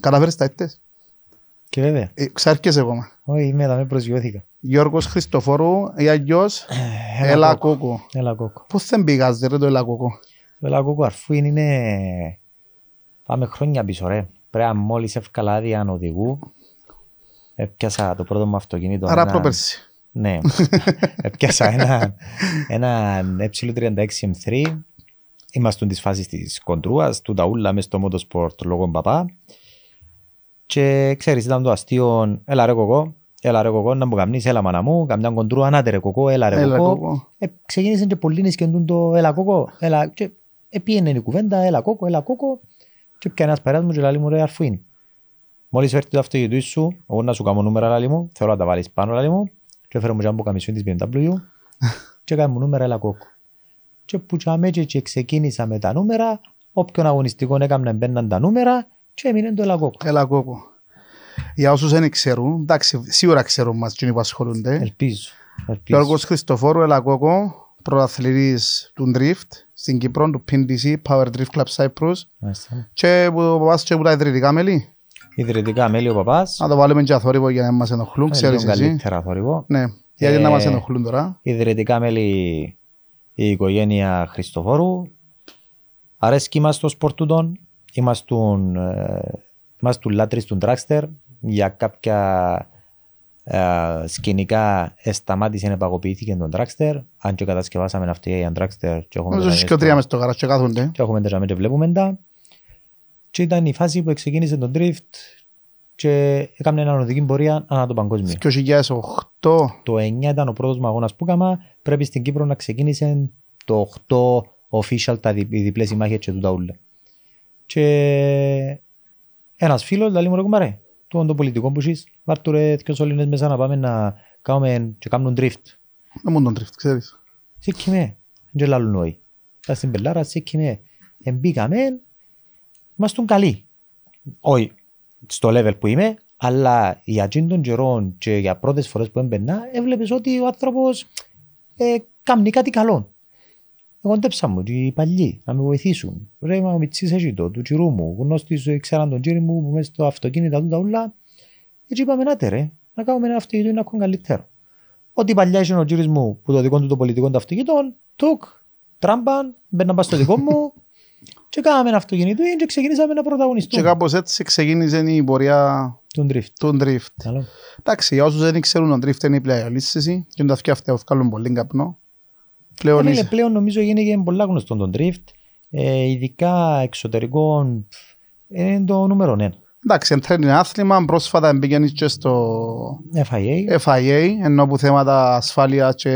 Καταφέρεις τα έτες. Και βέβαια. Ε, Ξάρκεσαι ακόμα. Όχι, είμαι εδώ, με προσγειώθηκα. Γιώργος Χριστοφόρου ή αλλιώς Έλα Κόκο. Έλα κόκο. Πώς δεν πήγας ρε το Έλα Κόκο; Το έλα κόκο αρφού είναι... Πάμε χρόνια πίσω ρε. Πρέπει να μόλις εύκολα άδεια οδηγού. Έπιασα το πρώτο μου αυτοκίνητο. Άρα ένα- προπέρσι. Ναι. Έπιασα ένα, ένα ε36 M3. Είμαστε της φάσης της κοντρούας, του ταούλα μες στο motorsport λόγω παπά. Και ξέρεις, ήταν το αστείο, έλα ρε κοκό, έλα ρε κοκό, να μου καμνείς, έλα μάνα μου, καμιά κοντρούα, ανάτε ρε κοκό, έλα ρε Έλα κοκό. Κόκο. Ε, ξεκίνησε και πολλοί να σκεντούν το έλα κόκο, έλα, και επίενε η κουβέντα, έλα κόκο, έλα κόκο και πια ένας περάς μου και λέει μου ρε αρφού είναι. Μόλις φέρει το αυτοκίνητο σου, εγώ να σου κάνω νούμερα λαλί μου, θέλω να τα βάλεις πάνω λαλί μου και έφερε μου και ένα καμισιόν της BMW και έκανε μου νούμερα έλα κόκο. Και που τσάμε και, και ξεκίνησα με τα νούμερα, όποιον αγωνιστικό έκαμε μπαίναν τα νούμερα και έμεινε το έλα κόκο. Έλα Κόκο. Για όσους δεν ξέρουν, εντάξει, σίγουρα ξέρουν μας εκείνοι που ασχολούνται. Ελπίζω. ελπίζω. Γιώργος Χριστοφόρου, Έλα Κόκο, πρωταθλητής του Drift στην Κύπρο, του PNDC, Power Drift Club Cyprus Μάλιστα. και που ο παπάς και που τα ιδρυτικά μέλη. Ιδρυτικά μέλη ο παπάς, Να το βάλουμε και αθόρυβο για να μας ενοχλούν, ε, ξέρεις λίγο εσύ. καλύτερα θορυβό. Ναι, γιατί να Ε, μας ενοχλούν τώρα. ιδρυτικά μέλη η οικογένεια Χριστοφόρου. Αρέσκει μας το σπορ τούτον. Είμαστον, ε, Είμαστε λάτρεις του Dragster. Για κάποια ε, σκηνικά σταμάτησε να παγωποιήθηκε τον Dragster. Αν και κατασκευάσαμε αυτή η Dragster και έχουμε Νομίζω τα ότι και ο τρία μες στο γαράζ και κάθονται. και έχουμε τα και βλέπουμε τα. Και ήταν η φάση που ξεκίνησε τον Drift και έκαμε έναν οδική πορεία ανά το παγκόσμιο. 2008, Το 9 ήταν ο πρώτος μου αγώνας που έκανα. Πρέπει στην Κύπρο να ξεκίνησε το 8 official τα δι, οι διπλές συμμάχες και τούτα ούλα. Και ένας φίλος λέει μου ρε κουμπάρε, του το πολιτικό που είσαι, βάρ' ρε δυο σωλήνες μέσα να πάμε να κάνουμε και κάνουν drift. δεν μου τον Drift, ξέρεις. Σήκει με, δεν λάλλουν νόη. Τα στην πελάρα, σήκει με. Εμπήκαμε, ήμασταν καλοί. Όχι στο level που είμαι, αλλά για εκείνον τον καιρό και για πρώτες φορές που έμπαινα, έβλεπες ότι ο άνθρωπος ε, κάνει κάτι καλό. Εγώ ντέψα μου και οι παλιοί να με βοηθήσουν. Ρε μα ο Μιτσής έχει το, του τσιρού μου, γνώστης ξέραν τον κύριο μου που μέσα στο αυτοκίνητα του τα ούλα. Έτσι είπαμε να ρε, να κάνουμε ένα αυτοκίνητο είναι ακόμα καλύτερο. Ό,τι παλιά είχε ο κύριος μου που το δικό του το πολιτικό των αυτοκίνητων, τουκ, τράμπαν, μπαίνα πας στο δικό μου και κάναμε ένα αυτοκίνητο και ξεκινήσαμε να Και πρωταγωνιστούμε κάπως έτσι ξεκίνησε η πορεία τον drift. του Drift. Καλό. Εντάξει, για όσους δεν ξέρουν, ο Drift είναι η πλεονίσθηση και είναι τα αυτιά αυτά που βγάλουν πολύ καπνό. Ε, φίλε, Πλεονίσθηση. πλέον νομίζω γίνεται πολλά γνωστό τον drift, ε, ειδικά εξωτερικών, πφ, είναι το νούμερο ένα. Εντάξει, εντρένει είναι άθλημα, πρόσφατα μπήκαινες και στο FIA, FIA, ενώ που θέματα ασφάλεια και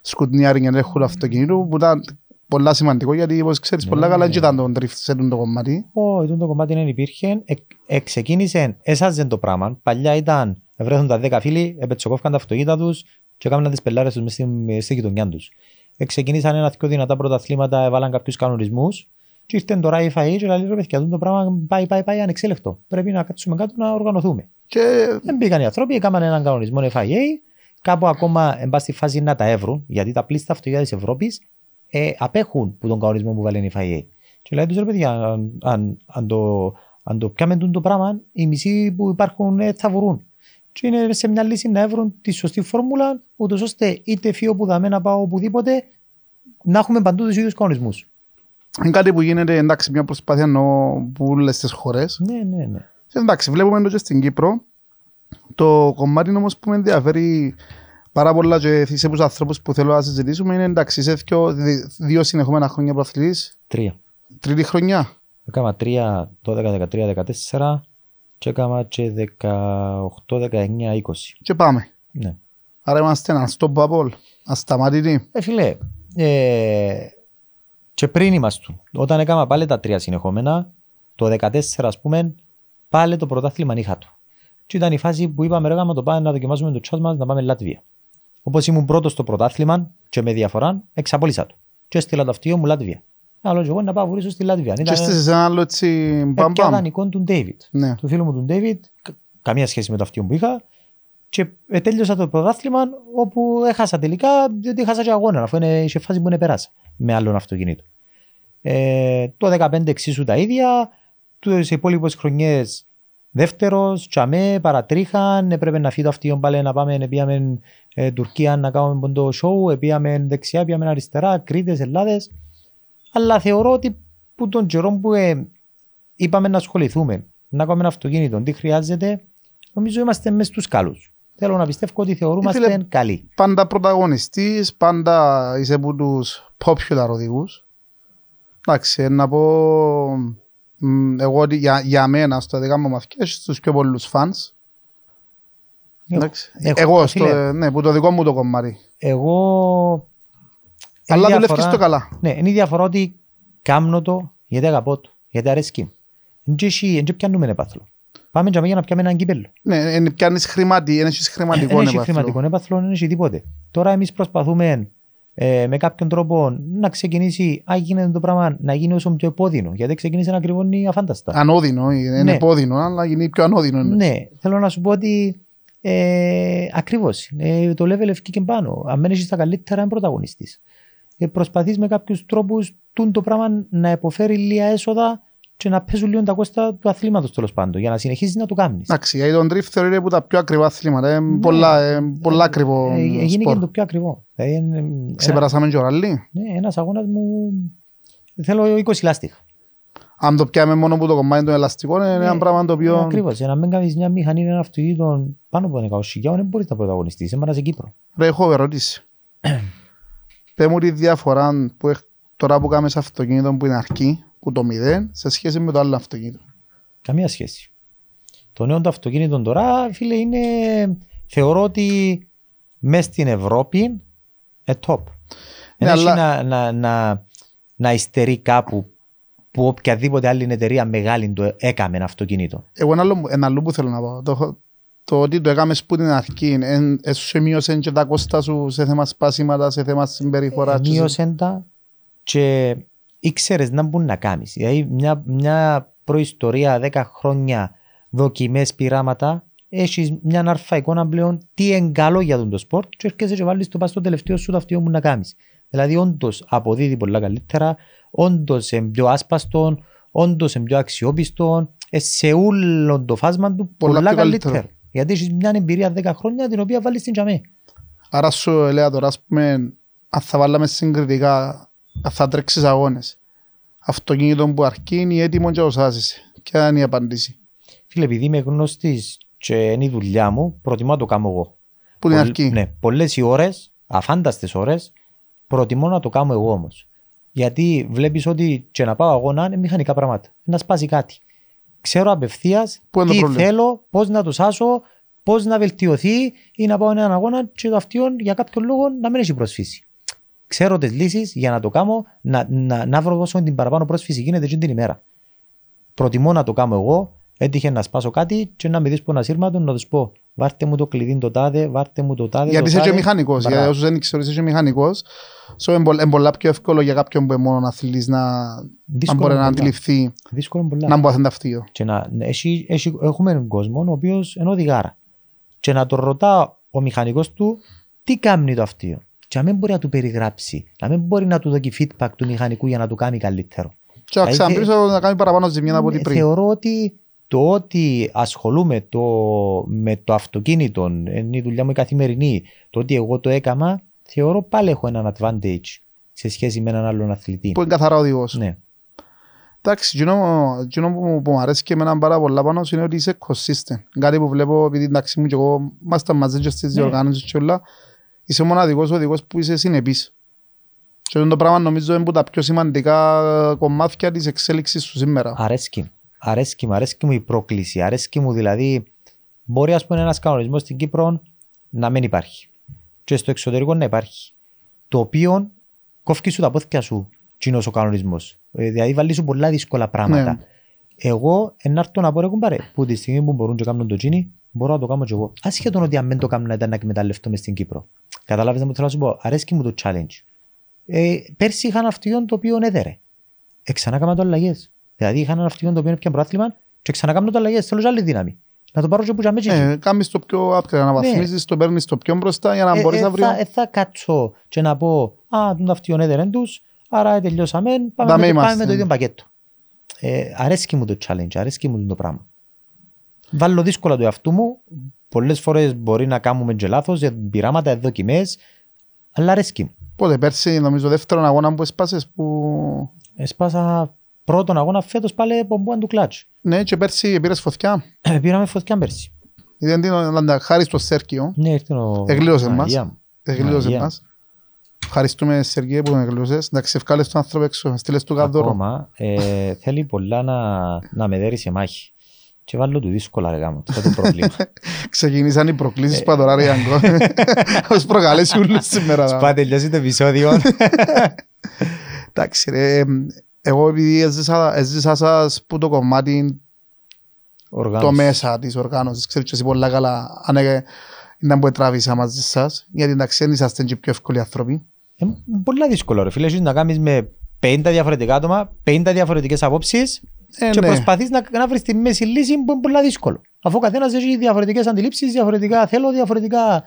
σκουτνιάρινγκ ελέγχου αυτοκινήτου, που ήταν πολλά σημαντικό, γιατί όπως ξέρεις πολλά Ναι. καλά δεν ήταν τον Drift σε αυτό το κομμάτι. Όχι, το κομμάτι δεν υπήρχε. Ε, ε, ξεκίνησε, έσαζε το πράγμα. Παλιά ήταν, βρέθουν τα 10 φίλοι, επετσοκόφηκαν τα αυτοκίνητα τους και έκαναν τις πελάρες τους μέσα στη, στη γειτονιά τους. Ε, ξεκίνησαν ένα πιο δυνατά πρωταθλήματα, έβαλαν κάποιους κανονισμούς. Και ήρθε τώρα η FIA και λέει: Ρε παιδιά, το πράγμα πάει, πάει, πάει ανεξέλεκτο. Πρέπει να κάτσουμε κάτω να οργανωθούμε. Και Δεν μπήκαν οι άνθρωποι, έκαναν έναν κανονισμό FIA, κάπου ακόμα εν πάση στη φάση να τα έβρουν, γιατί τα πλήστα αυτοκίνητα της Ευρώπης ε, απέχουν που τον κανονισμό που βάλει η FIA. Και λέει τους ρε παιδιά, αν, αν, αν, το, αν το πιάμε τούτο το πράγμα, οι μισοί που υπάρχουν ε, θα βρουν. Και είναι σε μια λύση να βρουν τη σωστή φόρμουλα, ούτως ώστε είτε φύγω που δαμέ να πάω οπουδήποτε, να έχουμε παντού τους ίδιους κανονισμούς. είναι κάτι που γίνεται, εντάξει, μια προσπάθεια ενώ που όλες τις χώρες. Ναι, ναι, ναι. Και εντάξει, βλέπουμε το και στην Κύπρο. Το κομμάτι όμως που με ενδιαφέρει πάρα πολλά και σε τους ανθρώπους που θέλω να συζητήσουμε είναι εντάξει, είσαι δύο, δύο συνεχόμενα χρόνια προαθλητής, Τρία. τρίτη χρονιά. Έκανα 3, 12, 13, 14 και έκανα και 18, 19, 20. Και πάμε. Ναι. Άρα είμαστε ένα unstoppable, ασταμάτητοι. Ε, φίλε, ε, και πριν ήμασταν, όταν έκανα πάλι τα τρία συνεχόμενα, το 14 ας πούμε, πάλι το πρωτάθλημα είχα του. Και ήταν η φάση που είπαμε ρε γάμα το πάμε να δοκιμάσουμε το τσάς μας να πάμε Λατβία. Όπως ήμουν πρώτος στο πρωτάθλημα και με διαφορά, εξαπόλυσα το. Και έστειλα το αυτοκίνητο μου Λατβία. Άλλο και εγώ να πάω βουρήσω στη Λατβία. Και Ήταν έστησες ένα άλλο έτσι μπαμ έπια μπαμ. δανεικό του Ντέιβιτ Ναι. του φίλου μου του Ντέιβιτ, καμία σχέση με το αυτοκίνητο που είχα. Και ε, τέλειωσα το πρωτάθλημα όπου έχασα τελικά, διότι έχασα και αγώνα, αφού είναι σε φάση που είναι περάσα με άλλον αυτοκίνητο. Ε, το 15 εξίσου τα ίδια, τις υπόλοιπες χρονιές δεύτερος, τσαμέ, παρατρίχαν, έπρεπε να φύγει το αυτίο πάλι να πάμε, πήγαμε ε, Τουρκία να κάνουμε ποντό show, πήγαμε δεξιά, πήγαμε αριστερά, Κρήτες, Ελλάδες. Αλλά θεωρώ ότι που τον καιρό που ε, είπαμε να ασχοληθούμε, να κάνουμε ένα αυτοκίνητο, τι χρειάζεται, νομίζω είμαστε μέσα στους καλούς. Θέλω να πιστεύω ότι θεωρούμαστε Φίλε, καλοί. Πάντα πρωταγωνιστής, πάντα είσαι από τους popular οδηγούς. Εντάξει, να πω μ, εγώ ότι για, για μένα στο δικά μου μαθηκές έχεις τους πιο πολλούς φανς. Έχω- Εντάξει. έχω, Εγώ, στο, φίλε. ναι, που το δικό μου το κομμάτι. Εγώ... Αλλά είναι δουλεύεις διαφορά- το καλά. Ναι, είναι η διαφορά ότι κάμνω το γιατί αγαπώ το, γιατί αρέσκει. μου. Εν και εσύ- εν και πιάνουμε έπαθλο. Πάμε για να πιάμε έναν κύπελο. Ναι, εν πιάνεις χρηματι, εν έχεις χρηματικό Δεν έχει έπαθλο. χρηματικό έπαθλο, δεν έχει τίποτε. Τώρα εμείς προσπαθούμε ε, με κάποιον τρόπο να ξεκινήσει, αν γίνεται το πράγμα, να γίνει όσο πιο επώδυνο. Γιατί ξεκίνησε να κρυβώνει αφάνταστα. Ανώδυνο, είναι Ναι. επώδυνο, αλλά γίνει πιο ανώδυνο. είναι. Ναι, θέλω να σου πω ότι ε, ακριβώς. Ε, το level ευκεί πάνω. Αν μένει στα καλύτερα, είναι πρωταγωνιστής. Ε, Προσπαθείς με κάποιους τρόπους το πράγμα να υποφέρει λίγα έσοδα και να παίζουν λίγο τα κόστα του αθλήματος τέλος πάντων για να συνεχίσεις να το κάνεις. Εντάξει, γιατί τον drift θεωρείται από τα πιο ακριβά αθλήματα. Είναι πολλά, ε, πολλά ακριβό Ε, έγινε και σπορ. το πιο ακριβό. Δηλαδή, είναι, ένα, Ξεπεράσαμε και ο ραλί. ναι, ένας αγώνας μου θέλω 20 λάστιχα. Αν το πιάμε μόνο από το κομμάτι των ελαστικών, είναι ένα Ναι, πράγμα το οποίο... Ακριβώς. Για να μην κάνεις μια μηχανή ένα αυτοκίνητο πάνω από 100 χιλιάδων, δεν μπορείς να πρωταγωνιστείς. Έμενα σε Κύπρο. Ρε, έχω ερώτηση. Πες μου τη διαφορά που έχ- τώρα που κάνεις αυτοκίνητο που είναι αρκή, που το μηδέν, σε σχέση με το άλλο αυτοκίνητο. Καμία σχέση. Το νέο το αυτοκίνητο τώρα, φίλε, είναι. Θεωρώ ότι μέσα στην Ευρώπη ε, top. Δεν έχει αλλά- να, να, να, να υστερεί κάπου που οποιαδήποτε άλλη εταιρεία μεγάλη το έκαμε ένα αυτοκίνητο. Εγώ ένα άλλο, ένα άλλο που θέλω να πω. Το, το ότι το έκαμε που την αρχή, εν, εν σου μείωσε και τα κόστα σου σε θέμα σπάσιματα, σε θέμα συμπεριφορά. και σε- Μείωσαν τα και ήξερες να μπουν να κάνεις. Δηλαδή, μια, μια προϊστορία 10 χρόνια δοκιμές πειράματα, έχεις μια αρφα εικόνα πλέον τι είναι καλό για τον το σπορτ και έρχεσαι και βάλεις το πας στο τελευταίο σου ταυτιό μου να κάνεις. Δηλαδή, όντως αποδίδει πολλά καλύτερα, όντως είναι πιο άσπαστο, όντως είναι πιο αξιόπιστο, ε, σε όλο το φάσμα του Πολλά πολλά, πιο καλύτερο. καλύτερο. Γιατί έχεις μια εμπειρία 10 χρόνια την οποία βάλεις στην τζαμί. Άρα σου λέω τώρα, ας πούμε, αν θα βάλαμε συγκριτικά, αν θα τρέξεις αγώνες, αυτοκίνητο που αρκεί είναι έτοιμο και οσάζεσαι. Ποια είναι η απάντηση; Φίλε, επειδή είμαι γνωστή και είναι η δουλειά μου, προτιμώ να το κάνω εγώ. Που την Πολλ- αρκεί. Ναι, πολλές οι ώρες, αφάνταστες ώρες, προτιμώ να το κάνω εγώ όμως. Γιατί βλέπεις ότι και να πάω αγώνα είναι μηχανικά πράγματα. Να σπάσει κάτι. Ξέρω απευθείας Πού είναι το τι πρόβλημα; θέλω, πώς να το σάσω, πώς να βελτιωθεί ή να πάω έναν αγώνα και το αυτιόν για κάποιο λόγο να μην έχει προσφύση. Ξέρω τις λύσεις για να το κάνω, να, να, να βρω όσο την παραπάνω πρόσφυση γίνεται εκείνη την ημέρα. Προτιμώ να το κάνω εγώ, έτυχε να σπάσω κάτι και να με δεις που ένα σύρματο να τους πω βάρτε μου το κλειδί το τάδε, βάρτε μου το τάδε. Γιατί το είσαι και τάδε». μηχανικός. Μπράβο. Για όσους δεν ξέρουν, είσαι και μηχανικός. So, είναι, πολλ- είναι πολλά πιο εύκολο για κάποιον που είναι μόνο αθλητής να, να Δύσκολο μπορεί να πολλά. αντιληφθεί Δύσκολο πολλά. να μπορεί να ταυτείο. Και να, να- έχει, έχει, έχουμε έναν κόσμο ο οποίος είναι οδηγάρα. Και να τον ρωτά ο μηχανικός του τι κάνει το αυτίο. Και να μην μπορεί να του περιγράψει, να μην μπορεί να του δώσει feedback του μηχανικού για να το κάνει καλύτερο. Και να Θα ξαναπείς είχε- να κάνει παραπάνω ζημιά από ό,τι Ε, πριν. Θεωρώ ότι το ότι ασχολούμαι το, με το αυτοκίνητο, είναι η δουλειά μου η καθημερινή, το ότι εγώ το έκανα, θεωρώ πάλι έχω έναν advantage σε σχέση με έναν άλλον αθλητή. Που είναι καθαρά οδηγός. Ναι. Εντάξει, εκείνο εκείνο που, που μου αρέσει και εμένα πάρα πολλά πάνω σου είναι ότι είσαι consistent. Κάτι που βλέπω, επειδή εντάξει μου και εγώ ήμασταν μαζί και στις Ναι. διοργάνωσεις και όλα, είσαι ο μοναδικός οδηγός που είσαι συνεπής. Και αυτό το πράγμα νομίζω είναι από τα πιο σημαντικά κομμάτια της εξέλιξης σου σήμερα. Αρέσκει. Αρέσκει μου, αρέσκει μου η πρόκληση. Αρέσκει μου δηλαδή, μπορεί ας πούμε ένας κανονισμός στην Κύπρο να μην υπάρχει. Και στο εξωτερικό να υπάρχει. Το οποίο κόφει σου τα πόθηκια σου κοινός ο κανονισμός. Ε, δηλαδή βάλει σου πολλά δύσκολα πράγματα. Ναι. Εγώ ενάρτω να πω ρε κουμπάρε, που τη στιγμή που μπορούν και κάνουν το τζίνι, μπορώ να το κάνω και εγώ. Ασχέτον ότι αν δεν το κάνω να ήταν να εκμεταλλευτώ μες στην Κύπρο. Καταλάβεις να μου θέλω να σου πω, αρέσκει μου το challenge. Ε, πέρσι είχα ένα αυτοκίνητο το οποίο έδερε. Ε, ξανά έκανα το αλλαγές. Δηλαδή είχα ένα αυτοκίνητο το οποίο είναι πια πρόθλημα και ξανά κάνω το αλλαγές. Θέλω και άλλη δύναμη. Να το πάρω και που για μέσα. Ε, κάνεις το πιο upgrade, να βαθμίζεις, το παίρνεις το πιο μπροστά για να Ε, μπορείς ε, αύριο. θα, ε, θα κάτσω και να πω «Α, τον αυτοκίνητο έδερε τους, άρα τελειώσαμε, πάμε, Δαμέ με, το- πάμε είμαστε. με το ίδιο πακέτο». ε, αρέσκει μου το challenge, αρέσκει μου το πράγμα. Βάλω δύσκολα το εαυτού μου. Πολλές φορές μπορεί να κάνουμε και λάθος για πειράματα, δοκιμές, αλλά αρέσκει μου. Πότε πέρσι, νομίζω, δεύτερον αγώνα που έσπασες που... Έσπασα πρώτον αγώνα φέτος πάλι πομπούαν του κλάτσου. Ναι, και πέρσι πήρες φωτιά. Ε, πήραμε φωτιά πέρσι. Ήταν την Ολλανδα, χάρη στο Σέρκιο. Ναι, ήρθε ο. Εγλίωσε μας. Παναγία μου. Εγλίωσε Παναγία. μας. Ευχαριστούμε, Σεργέ, που με εγλίωσες. Εντάξει, ευκάλες τον άνθρωπο έξω, στείλες του καδόρο. Ακόμα ε, θέλει πολλά να, να με δέρει σε μάχη. Και βάλω του δύσκολα ρε γάμο. Αυτό το πρόβλημα. Ξεκινήσαν οι Ε. προκλήσεις που αδωράρει Ιαγκό. Ως προκαλέσει ούλους σήμερα. Σπά τελειώσει το επεισόδιο. Εντάξει ρε, εμ, εγώ επειδή έζησα, έζησα σας που το κομμάτι το Οργάνωσης. μέσα της οργάνωσης, ξέρω και εσύ πολλά καλά αν ε, ήταν που τράβησα μαζί σας, γιατί εντάξει δεν είσαστε και πιο εύκολοι άνθρωποι. Ε, πολλά δύσκολο ρε φίλε. Έχεις να κάνεις με 50 διαφορετικά άτομα, 50 διαφορετικές απόψεις Ε, και ναι. προσπαθείς να, να βρεις τη μέση λύση που είναι πολλά δύσκολο. Αφού ο καθένας έχει διαφορετικές αντιλήψεις, διαφορετικά θέλω, διαφορετικά...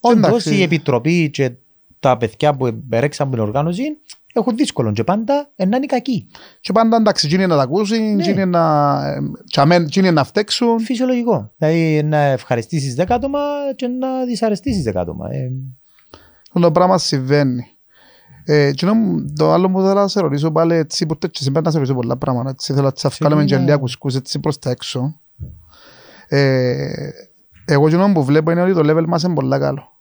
Όντως εντάξει. η επιτροπή και τα παιδιά που μπερέξαν από την οργάνωση έχουν δύσκολο και πάντα ε, να είναι κακοί. Και πάντα εντάξει, εκείνοι να τα ακούσουν, Ναι. εκείνοι να, εμ, και αμέν- εκείνοι να φταίξουν. Φυσιολογικό. Δηλαδή να ευχαριστήσεις 10 άτομα και να δυσαρεστήσεις 10 άτομα. Ε, Αυτό το πράγμα συμβαίνει. Ε, εκείνο μου- το άλλο που θέλω να σε ρωτήσω πάλι έτσι, που τέτοιο συμβαίνει να σε ρωτήσω πολλά πράγματα. Έτσι, θέλω να τις βγάλουμε και Ξεκινά. λίγα κουσκούς έτσι προς τα έξω. Ε, εγώ εκείνο που βλέπω είναι ότι το level μας είναι πολλά καλό.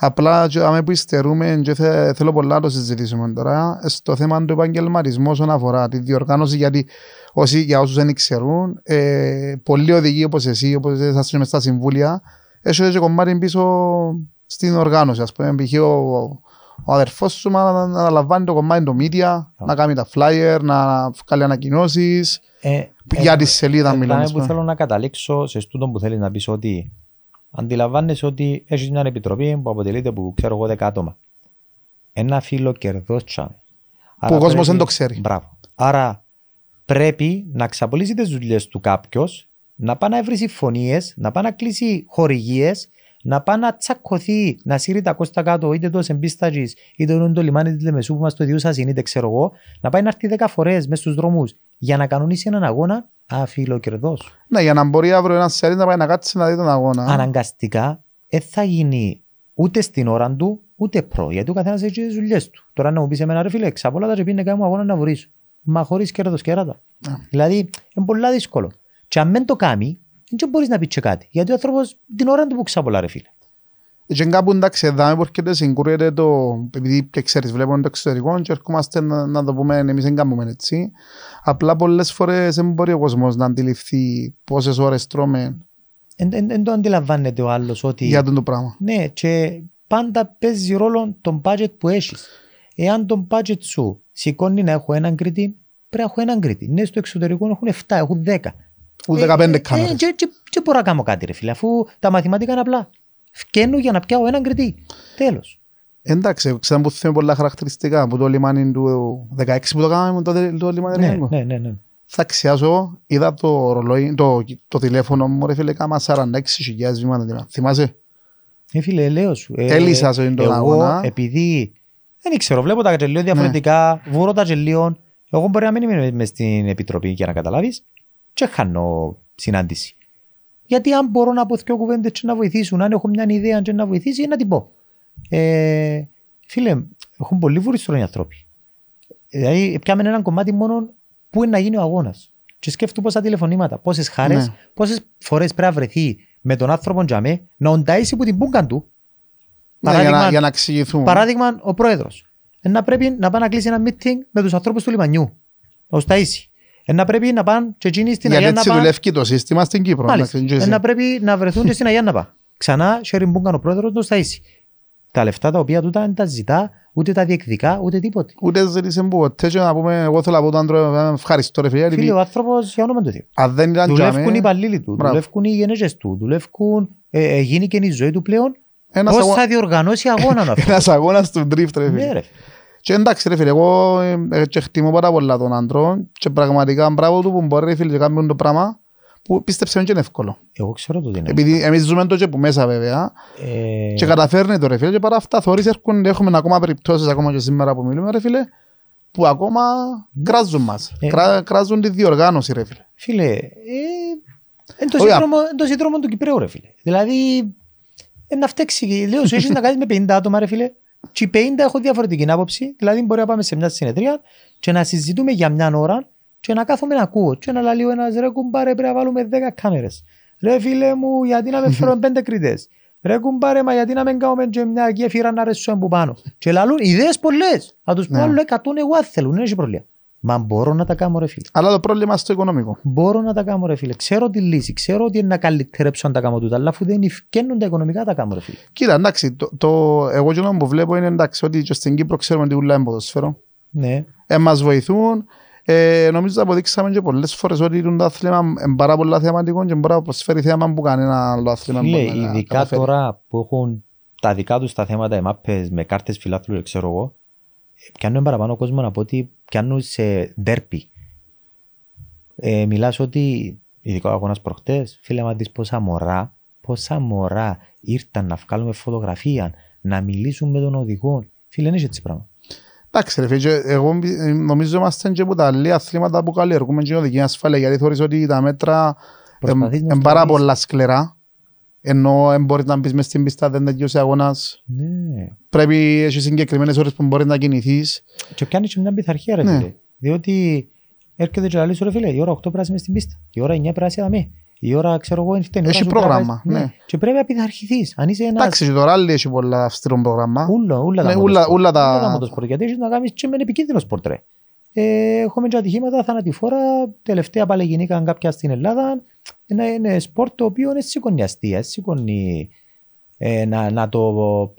Απλά και άμα που υστερούμε και θε, θέλω πολλά να το συζητήσουμε τώρα ε, στο θέμα του επαγγελματισμού όσον αφορά τη διοργάνωση γιατί όσοι, για όσους δεν ξέρουν ε, πολλοί οδηγοί όπως εσύ, όπως εσάς μες στα συμβούλια έχετε και κομμάτι πίσω στην οργάνωση ας πούμε π.χ. ο, ο αδερφός σου να, να αναλαμβάνει το κομμάτι το media, να κάνει τα flyer, να βγάλει ανακοινώσεις ε, για τη σελίδα Μιλάμε μιλάμε. ας που πούμε. θέλω να καταλήξω σε στούτο που θέλεις να πεις ότι αντιλαμβάνεσαι ότι έχεις μια επιτροπή που αποτελείται από ξέρω εγώ δέκα άτομα. Ένα φύλλο κερδός τσάμε. Που ο κόσμος δεν το ξέρει. Μπράβο. Άρα πρέπει να ξαπολύσεις τις δουλειές του κάποιος, να πάει να βρει συμφωνίες, να πάει να κλείσει χορηγίες, να πάει να τσακωθεί, να σύρει τα κόστα κάτω, είτε το εμπίσταγης, είτε το, το λιμάνι της Λεμεσού που μας το ίδιο σας είναι, είτε ξέρω εγώ, να πάει να έρθει δέκα φορές μέσα στους δρόμους για να κανονίσει έναν αγώνα αφιλοκερδός. Ναι, για να μπορεί αύριο ένας σερί να πάει να κάτσει να δει τον αγώνα. Αναγκαστικά δεν θα γίνει ούτε στην ώρα του, ούτε προ, γιατί ο καθένας έχει τις δουλειές του. Τώρα να μου πεις εμένα ρε φίλε, ξαπόλα τα και πήγαινε κάνω αγώνα να βρίσω. Μα χωρίς κέρδος κέρατα. Ναι. Δηλαδή είναι πολύ δύσκολο. Και αν δεν το κάνει, δεν μπορείς να πεις και κάτι. Γιατί ο άνθρωπος την ώρα του που ξαπολά ρε φίλε. Και κάπου εντάξει, εδώ που έρχεται συγκρούεται το, επειδή και ξέρεις βλέπουμε το εξωτερικό και ερχόμαστε να, να το πούμε εμείς δεν κάνουμε έτσι. Απλά πολλές φορές δεν μπορεί ο κόσμος να αντιληφθεί πόσες ώρες τρώμε Δεν το αντιλαμβάνεται ο άλλος ότι... για τον το πράγμα. Ναι, και πάντα παίζει ρόλο τον budget που έχεις. Εάν τον budget σου σηκώνει να έχω έναν κριτή, πρέπει να έχω έναν κριτή. Ναι, στο εξωτερικό έχουν 7, έχουν 10. Ούτε Ε, 15 ε, κάμερες. ε, και- και- και μπορώ να κάνω κάτι ρε φίλε, αφού τα μαθηματικά είναι απλά. Φκαίνω για να πιάω έναν κριτή. Τέλος. Εντάξει, ξέρω που θέλουμε πολλά χαρακτηριστικά από το λιμάνι του 16 που το κάναμε το, το λιμάνι Ναι, Ρενέγκο. ναι, ναι, ναι. Θα ξιάσω, είδα το ρολόι, το, το τηλέφωνο μου, ρε φίλε, κάμα 46.000 βήματα. Θυμάσαι, Ε, φίλε, λέω σου. ε, Έλυσα σε τον εγώ, αγώνα. επειδή δεν ξέρω, βλέπω τα κατελείο διαφορετικά, βουρώ τα γελίων. Εγώ μπορεί να μην είμαι μες στην επιτροπή για να καταλάβεις και χάνω συνάντηση. Γιατί αν μπορώ να πω δύο κουβέντες και να βοηθήσουν, αν έχω μια ιδέα και να βοηθήσει, να την πω. Ε, φίλε, έχουν πολύ βουριστρώνοι άνθρωποι. Δηλαδή, πιάμε ένα κομμάτι μόνο που είναι να γίνει ο αγώνας. Και σκέφτομαι πόσα τηλεφωνήματα, πόσες χάρες, Ναι. πόσες φορές πρέπει να βρεθεί με τον άνθρωπο Τζαμέ να ονταίσει που την πούγκαν του. ναι, για, Παράδειγμα, να, για να εξηγηθούν. παράδειγμα ο πρόεδρος. Να πρέπει να πάει να κλείσει ένα meeting με τους ανθρώπους του λιμανιού. Ο Σταΐση. Ε, να πρέπει να πάνε και εκείνοι στην Γιατί Αγία να έτσι πάνε. δουλεύει το σύστημα στην Κύπρο. Μάλιστα. εντάξει, Ε, έτσι. να πρέπει να βρεθούν και στην Αγία να πάνε. Ξανά, sharing μπούγκαν ο πρόεδρος του Σταΐση. Τα λεφτά τα οποία τούτα δεν τα ζητά, ούτε τα διεκδικά, ούτε τίποτε. Ούτε ζήτησε ποτέ και να πούμε εγώ θέλω να πω τον άντρο ευχαριστώ ρε φίλε. γιατί Φίλε, ο άνθρωπος για όνομα του Θεού. Αν δεν ήταν Δουλεύουν οι τζάμε, υπαλλήλοι του, Μπράβο. δουλεύουν οι γενέζες του, δουλεύουν. Ε, ε, γίνει και η ζωή του πλέον. ένας, Πώς αγώ... θα διοργανώσει αγώνα αυτό. ένας αγώνας του drift ρε φίλε. Ναι, ρε. Και εντάξει ρε φίλε, εγώ ε, ε, και χτιμώ πάρα πολλά τον άντρο και πραγματικά μπράβο του που μπορεί ρε φίλε και κάνουν το πράγμα που πίστεψε και είναι εύκολο. Εγώ ξέρω το τι είναι. Επειδή εμείς ζούμε το και που μέσα βέβαια Ε, και καταφέρνει το ρε φίλε και παρά αυτά θωρείς έρχονται, έχουμε ακόμα περιπτώσεις ακόμα και σήμερα που μιλούμε ρε φίλε που ακόμα κράζουν μας. Ε. Κρά- Κράζουν τη διοργάνωση ρε φίλε. Φίλε, ε, εν το Όχι, σύνδρομο, εν το σύνδρομο του Κυπρέου, ρε φίλε. Δηλαδή, ε, να φταίξει, λέω σου, έχεις να κάνεις με 50 άτομα, ρε φίλε. Και οι 50 έχω διαφορετική άποψη. Δηλαδή, μπορεί να πάμε σε μια συνεδρία και να συζητούμε για μια ώρα και να κάθομαι να ακούω. Και να λέει ο ένας, ρε κουμπάρε, πρέπει να βάλουμε 10 κάμερες. Ρε φίλε μου, γιατί να με φέρουμε 5 κριτές; Ρε κουμπάρε, μα γιατί να μην κάνουμε και μια γέφυρα να ρεσούμε που πάνω; Και λαλούν ιδέες πολλές. Θα τους πω Ναι. άλλο 100 εγώ θέλουν, δεν έχει πρόβλημα. Μα μπορώ να τα κάνω ρε φίλε. Αλλά το πρόβλημα στο οικονομικό. Μπορώ να τα κάνω ρε φίλε. Ξέρω τη λύση. Ξέρω ότι είναι να καλυτερέψω αν τα κάνω τούτα. Αλλά αφού δεν ευκαινούν τα οικονομικά τα κάνω ρε φίλε. Κοίτα, εντάξει, το, το, εγώ και που βλέπω είναι εντάξει ότι και στην Κύπρο ξέρουμε ότι ούλα είναι ποδοσφαίρο. Ναι. Ε, μας βοηθούν. Ε, νομίζω ότι αποδείξαμε και πολλές φορές ότι το άθλημα είναι πάρα πολλά θεαματικό και μπορεί να προσφέρει θέαμα που κανένα άλλο άθλημα Φίλε, μπορεί να ειδικά καταφέρει. τώρα που έχουν τα δικά τους τα θέματα εμάπες με κάρτες φιλάθλου, ξέρω εγώ, πιάνουν παραπάνω κόσμο από ότι πιάνουν σε ντέρπι. Ε, μιλάς ότι, ειδικά ο αγώνας προχτές, φίλε, μα δεις πόσα μωρά, πόσα μωρά ήρθαν να βγάλουμε φωτογραφία, να μιλήσουν με τον οδηγό. Φίλε, είναι έτσι πράγμα. Εντάξει ρε φίλε, και εγώ ε, νομίζω είμαστε και από τα λίγα αθλήματα που καλλιεργούμε και οδική ασφάλεια γιατί θεωρείς ότι τα μέτρα Προσπαθείς να είναι πάρα σταματήσεις. πολλά σκληρά ενώ δεν μπορείς να μπεις μες στην πίστα δεν τελειώσει αγώνας Ναι. πρέπει έχει συγκεκριμένες ώρες που μπορείς να κινηθείς Και πιάνει και μια πειθαρχία, ρε Ναι. φίλε. Διότι έρχεται και λέει σου, ρε φίλε, η ώρα 8 πράσινη στην πίστα. Η ώρα 9 πράσινη δαμέ. Η ώρα, ξέρω εγώ, είναι η ώρα Έχει σου πρέπει να πρόγραμμα, πάεις- ναι. Και πρέπει να πειθαρχηθείς. Αν είσαι ένας... εντάξει και το ράλι έχει πολλά αυστηρό πρόγραμμα Ούλα, ούλα Ναι, τα ούλα- motorsport. ούλα τα- Ούλα τα motorsport. Γιατί έχεις να κάνεις και με επικίνδυνο sport, ρε. Ε, έχουμε και ατυχήματα θανατηφόρα. Τελευταία πάλι γινήκαν κάποια στην Ελλάδα. Ένα είναι sport το οποίο δεν σηκώνει αστεία, δεν σηκώνει ε, να, να το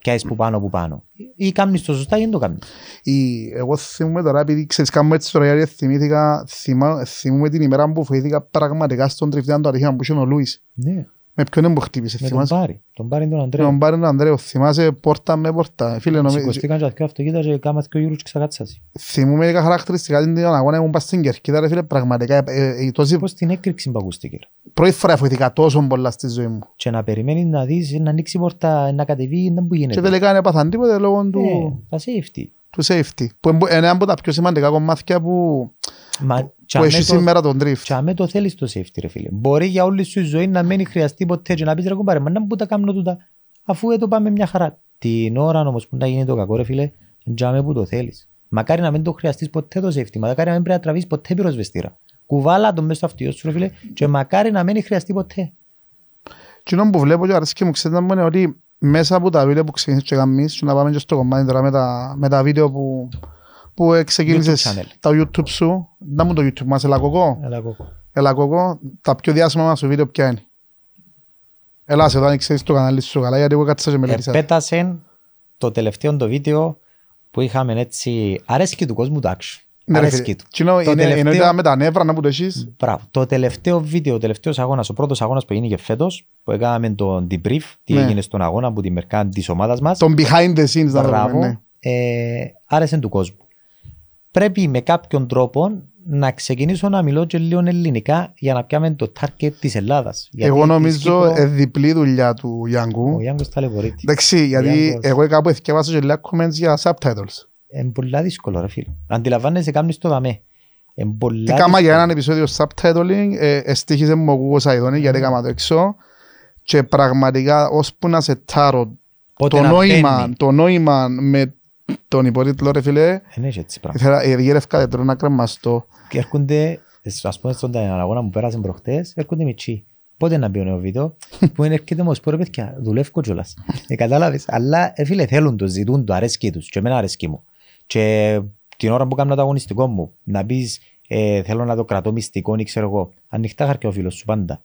πιάσεις που πάνω που πάνω. Ή κάνεις το σωστά ή δεν το κάνεις. Η- εγώ θυμούμαι τώρα επειδή ξέρεις κάνουμε έτσι τώρα γιατί θυμήθηκα θυμά- θυμούμαι την ημέρα που φοήθηκα πραγματικά στον τριφτιάν το ατύχημα που είχε ο Λούις Ναι, με ποιον είναι που χτύπησε με τον θυμάσαι; Πάρη. Τον Πάρη τον Με Αντρέα. τον Πάρη τον Ανδρέο θυμάσαι πόρτα με πόρτα φίλε νομίζω Σηκωστήκαν και αυτοί αυτοκίνητα και κάμαθ και ο γύρους και ξακάτσασαι. θυμούμαι μερικά χαρακτηριστικά την αγώνα ήμουν πας στην Κερκίδα ρε φίλε πραγματικά ε, ε, ε, τόση Πώς την έκρηξη που ακούστηκε. ρε. πρώτη φορά φοήθηκα τόσο πολλά στη ζωή μου Και να περιμένεις να δεις, να ανοίξει η πόρτα, να κατεβεί, να που και γίνεται. τελικά δεν έπαθαν τίποτε λόγω Ε, του, τα safety. του safety που είναι ένα από τα πιο σημαντικά κομμάτια που, Μα που τσάμε έχεις το- σήμερα τον drift τσάμε το θέλεις το safety ρε φίλε. Μπορεί για όλη σου η ζωή να μην χρειαστεί ποτέ και να πεις ρε κουμπάρε, μα να μου τα κάνω τούτα αφού εδώ πάμε μια χαρά. Την ώρα όμως που να γίνει το κακό ρε φίλε, τσάμε που το θέλεις. Μακάρι να μην το χρειαστείς ποτέ το safety, μακάρι να μην πρέπει να τραβείς ποτέ πυροσβεστήρα. Κουβάλα τον μέσα στο αυτιό σου ρε φίλε και μακάρι να μην χρειαστεί ποτέ. Και ono που βλέπω και αρέσει και μου ξέρετε μου είναι ότι μέσα από τα βίντεο που ξεκίνησες και κάνεις και να πάμε και στο κομμάτι τώρα με τα, με τα βίντεο που, που YouTube ξεκίνησες channel. τα YouTube σου να μου το YouTube μας, έλα κοκό Έλα κόκο. έλα κοκό, τα πιο διάσημα μας σου βίντεο ποια είναι Έλα σε εδώ αν ξέρεις το κανάλι σου καλά γιατί εγώ κάτσα και μελέτησα Επέτασε το τελευταίο το βίντεο που είχαμε έτσι αρέσκει του κόσμου το action. Ναι, ρε αρέσκει φίλε. του. Κοινό Το είναι, είναι τελευταίο- ότι με τα νεύρα να που το έχεις Μπράβο. Το τελευταίο βίντεο, ο τελευταίος αγώνας, ο πρώτος αγώνας που έγινε φέτος, που έκαναμε τον debrief, τι Ναι. έγινε στον αγώνα από τη μερικά της ομάδας μας. τον behind the scenes να το Μπράβο. πούμε ναι. Ε, άρεσε του κόσμου. Πρέπει με κάποιον τρόπο να ξεκινήσω να μιλώ και λίγο ελληνικά για να πιάμε το target της Ελλάδας. Γιατί Εγώ της νομίζω Κύπρου- ε, διπλή δουλειά του Γιάνγκου Ο Γιάνγκος ταλαιπωρείται. Εντάξει, γιατί Γιάνγκος. εγώ κάπου εθιάβασα και λίγα comments για subtitles Είναι πολλά δύσκολο ρε φίλε. Αντιλαμβάνεσαι κάνεις το δαμέ. Είναι πολλά Τι κάμα για δύσκολο. έναν επεισόδιο subtitling, ε, εστίχησε μου ο Google Σαϊδόνι γιατί έκανα το έξω και πραγματικά ώσπου να σε τάρω Πότε το να νόημα, μπαίνει. το νόημα με τον υπότιτλο ρε φίλε, Δεν έχει έτσι πράγμα. ήθελα η διέρευκα δεν τρώω να κρεμαστώ. Και έρχονται, ας πούμε στον αγώνα που πέρασαν προχτές, έρχονται μητσί. Πότε να μπει ο νέος βίντεο, που είναι έρχεται όμως πω ρε παιδιά, δουλεύω κιόλας. Ε, κατάλαβες, αλλά ε, φίλε θέλουν το, ζητούν το, αρέσκει τους και εμένα αρέσκει μου. Και την ώρα που κάνω το αγωνιστικό μου, να πεις ε, θέλω να το κρατώ μυστικό ή ξέρω εγώ, ανοιχτά χαρτιά ο φίλος σου πάντα.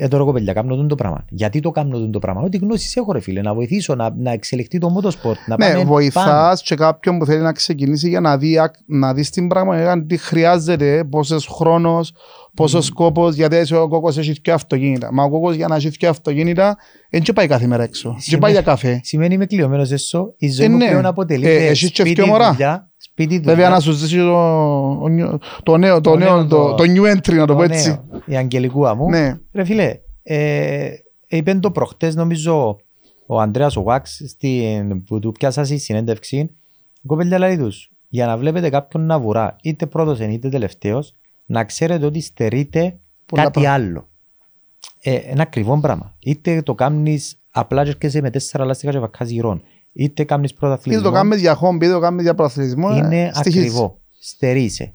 Ε, τώρα κοπέλια, κάνω τούτο το πράγμα. Γιατί το κάνω τούτο το πράγμα; Ό,τι γνώσεις έχω ρε φίλε, να βοηθήσω, να, να εξελιχθεί το motorsport. Να πάμε Ναι, πάνω. βοηθάς και κάποιον που θέλει να ξεκινήσει για να δει, ακ- να δεις την πράγμα, τι χρειάζεται, πόσος χρόνος, πόσος σκόπος, γιατί έτσι ο κόκκος έχει και αυτοκίνητα. Μα ο κόκκος για να έχει και αυτοκίνητα, δεν και πάει κάθε μέρα έξω. Και Σημαίνει- πάει για καφέ. Σημαίνει είμαι κλειωμένος εσώ. Η ζωή Ε, μου ναι. πλέον Ε, αποτελείται έχεις και σπίτι, δυο μωρά. δουλειά, σπίτι, δουλειά. Βέβαια να σου ζήσει το, ο νιου- το νέο, το Το νέο, νέο, το, το- το new entry να το πω Το έτσι. νέο, Η Αγγελικούα μου. Ναι. Ρε φίλε, ε, είπε το προχτές νομίζω ο Ανδρέας ο Βάξ στην, που του πιάσα στη συνέντευξη. Η κοπέλια λέει τους, για να βλέπετε κάποιον να βουρά, είτε πρώτος είτε τελευταίος, να ξέρετε ότι στερείται Πολλά κάτι πράγματα. άλλο. Ε, ένα ακριβό πράγμα. Είτε το κάνεις απλά και έρχεσαι με τέσσερα λάστιχα και βακάς γυρών, είτε κάνεις Είτε πρωταθλητισμό. το κάνουμε για χόμπι, είτε το κάνουμε για προαθλητισμό. είναι ε, στοιχίζει. ακριβό. Στερείσαι.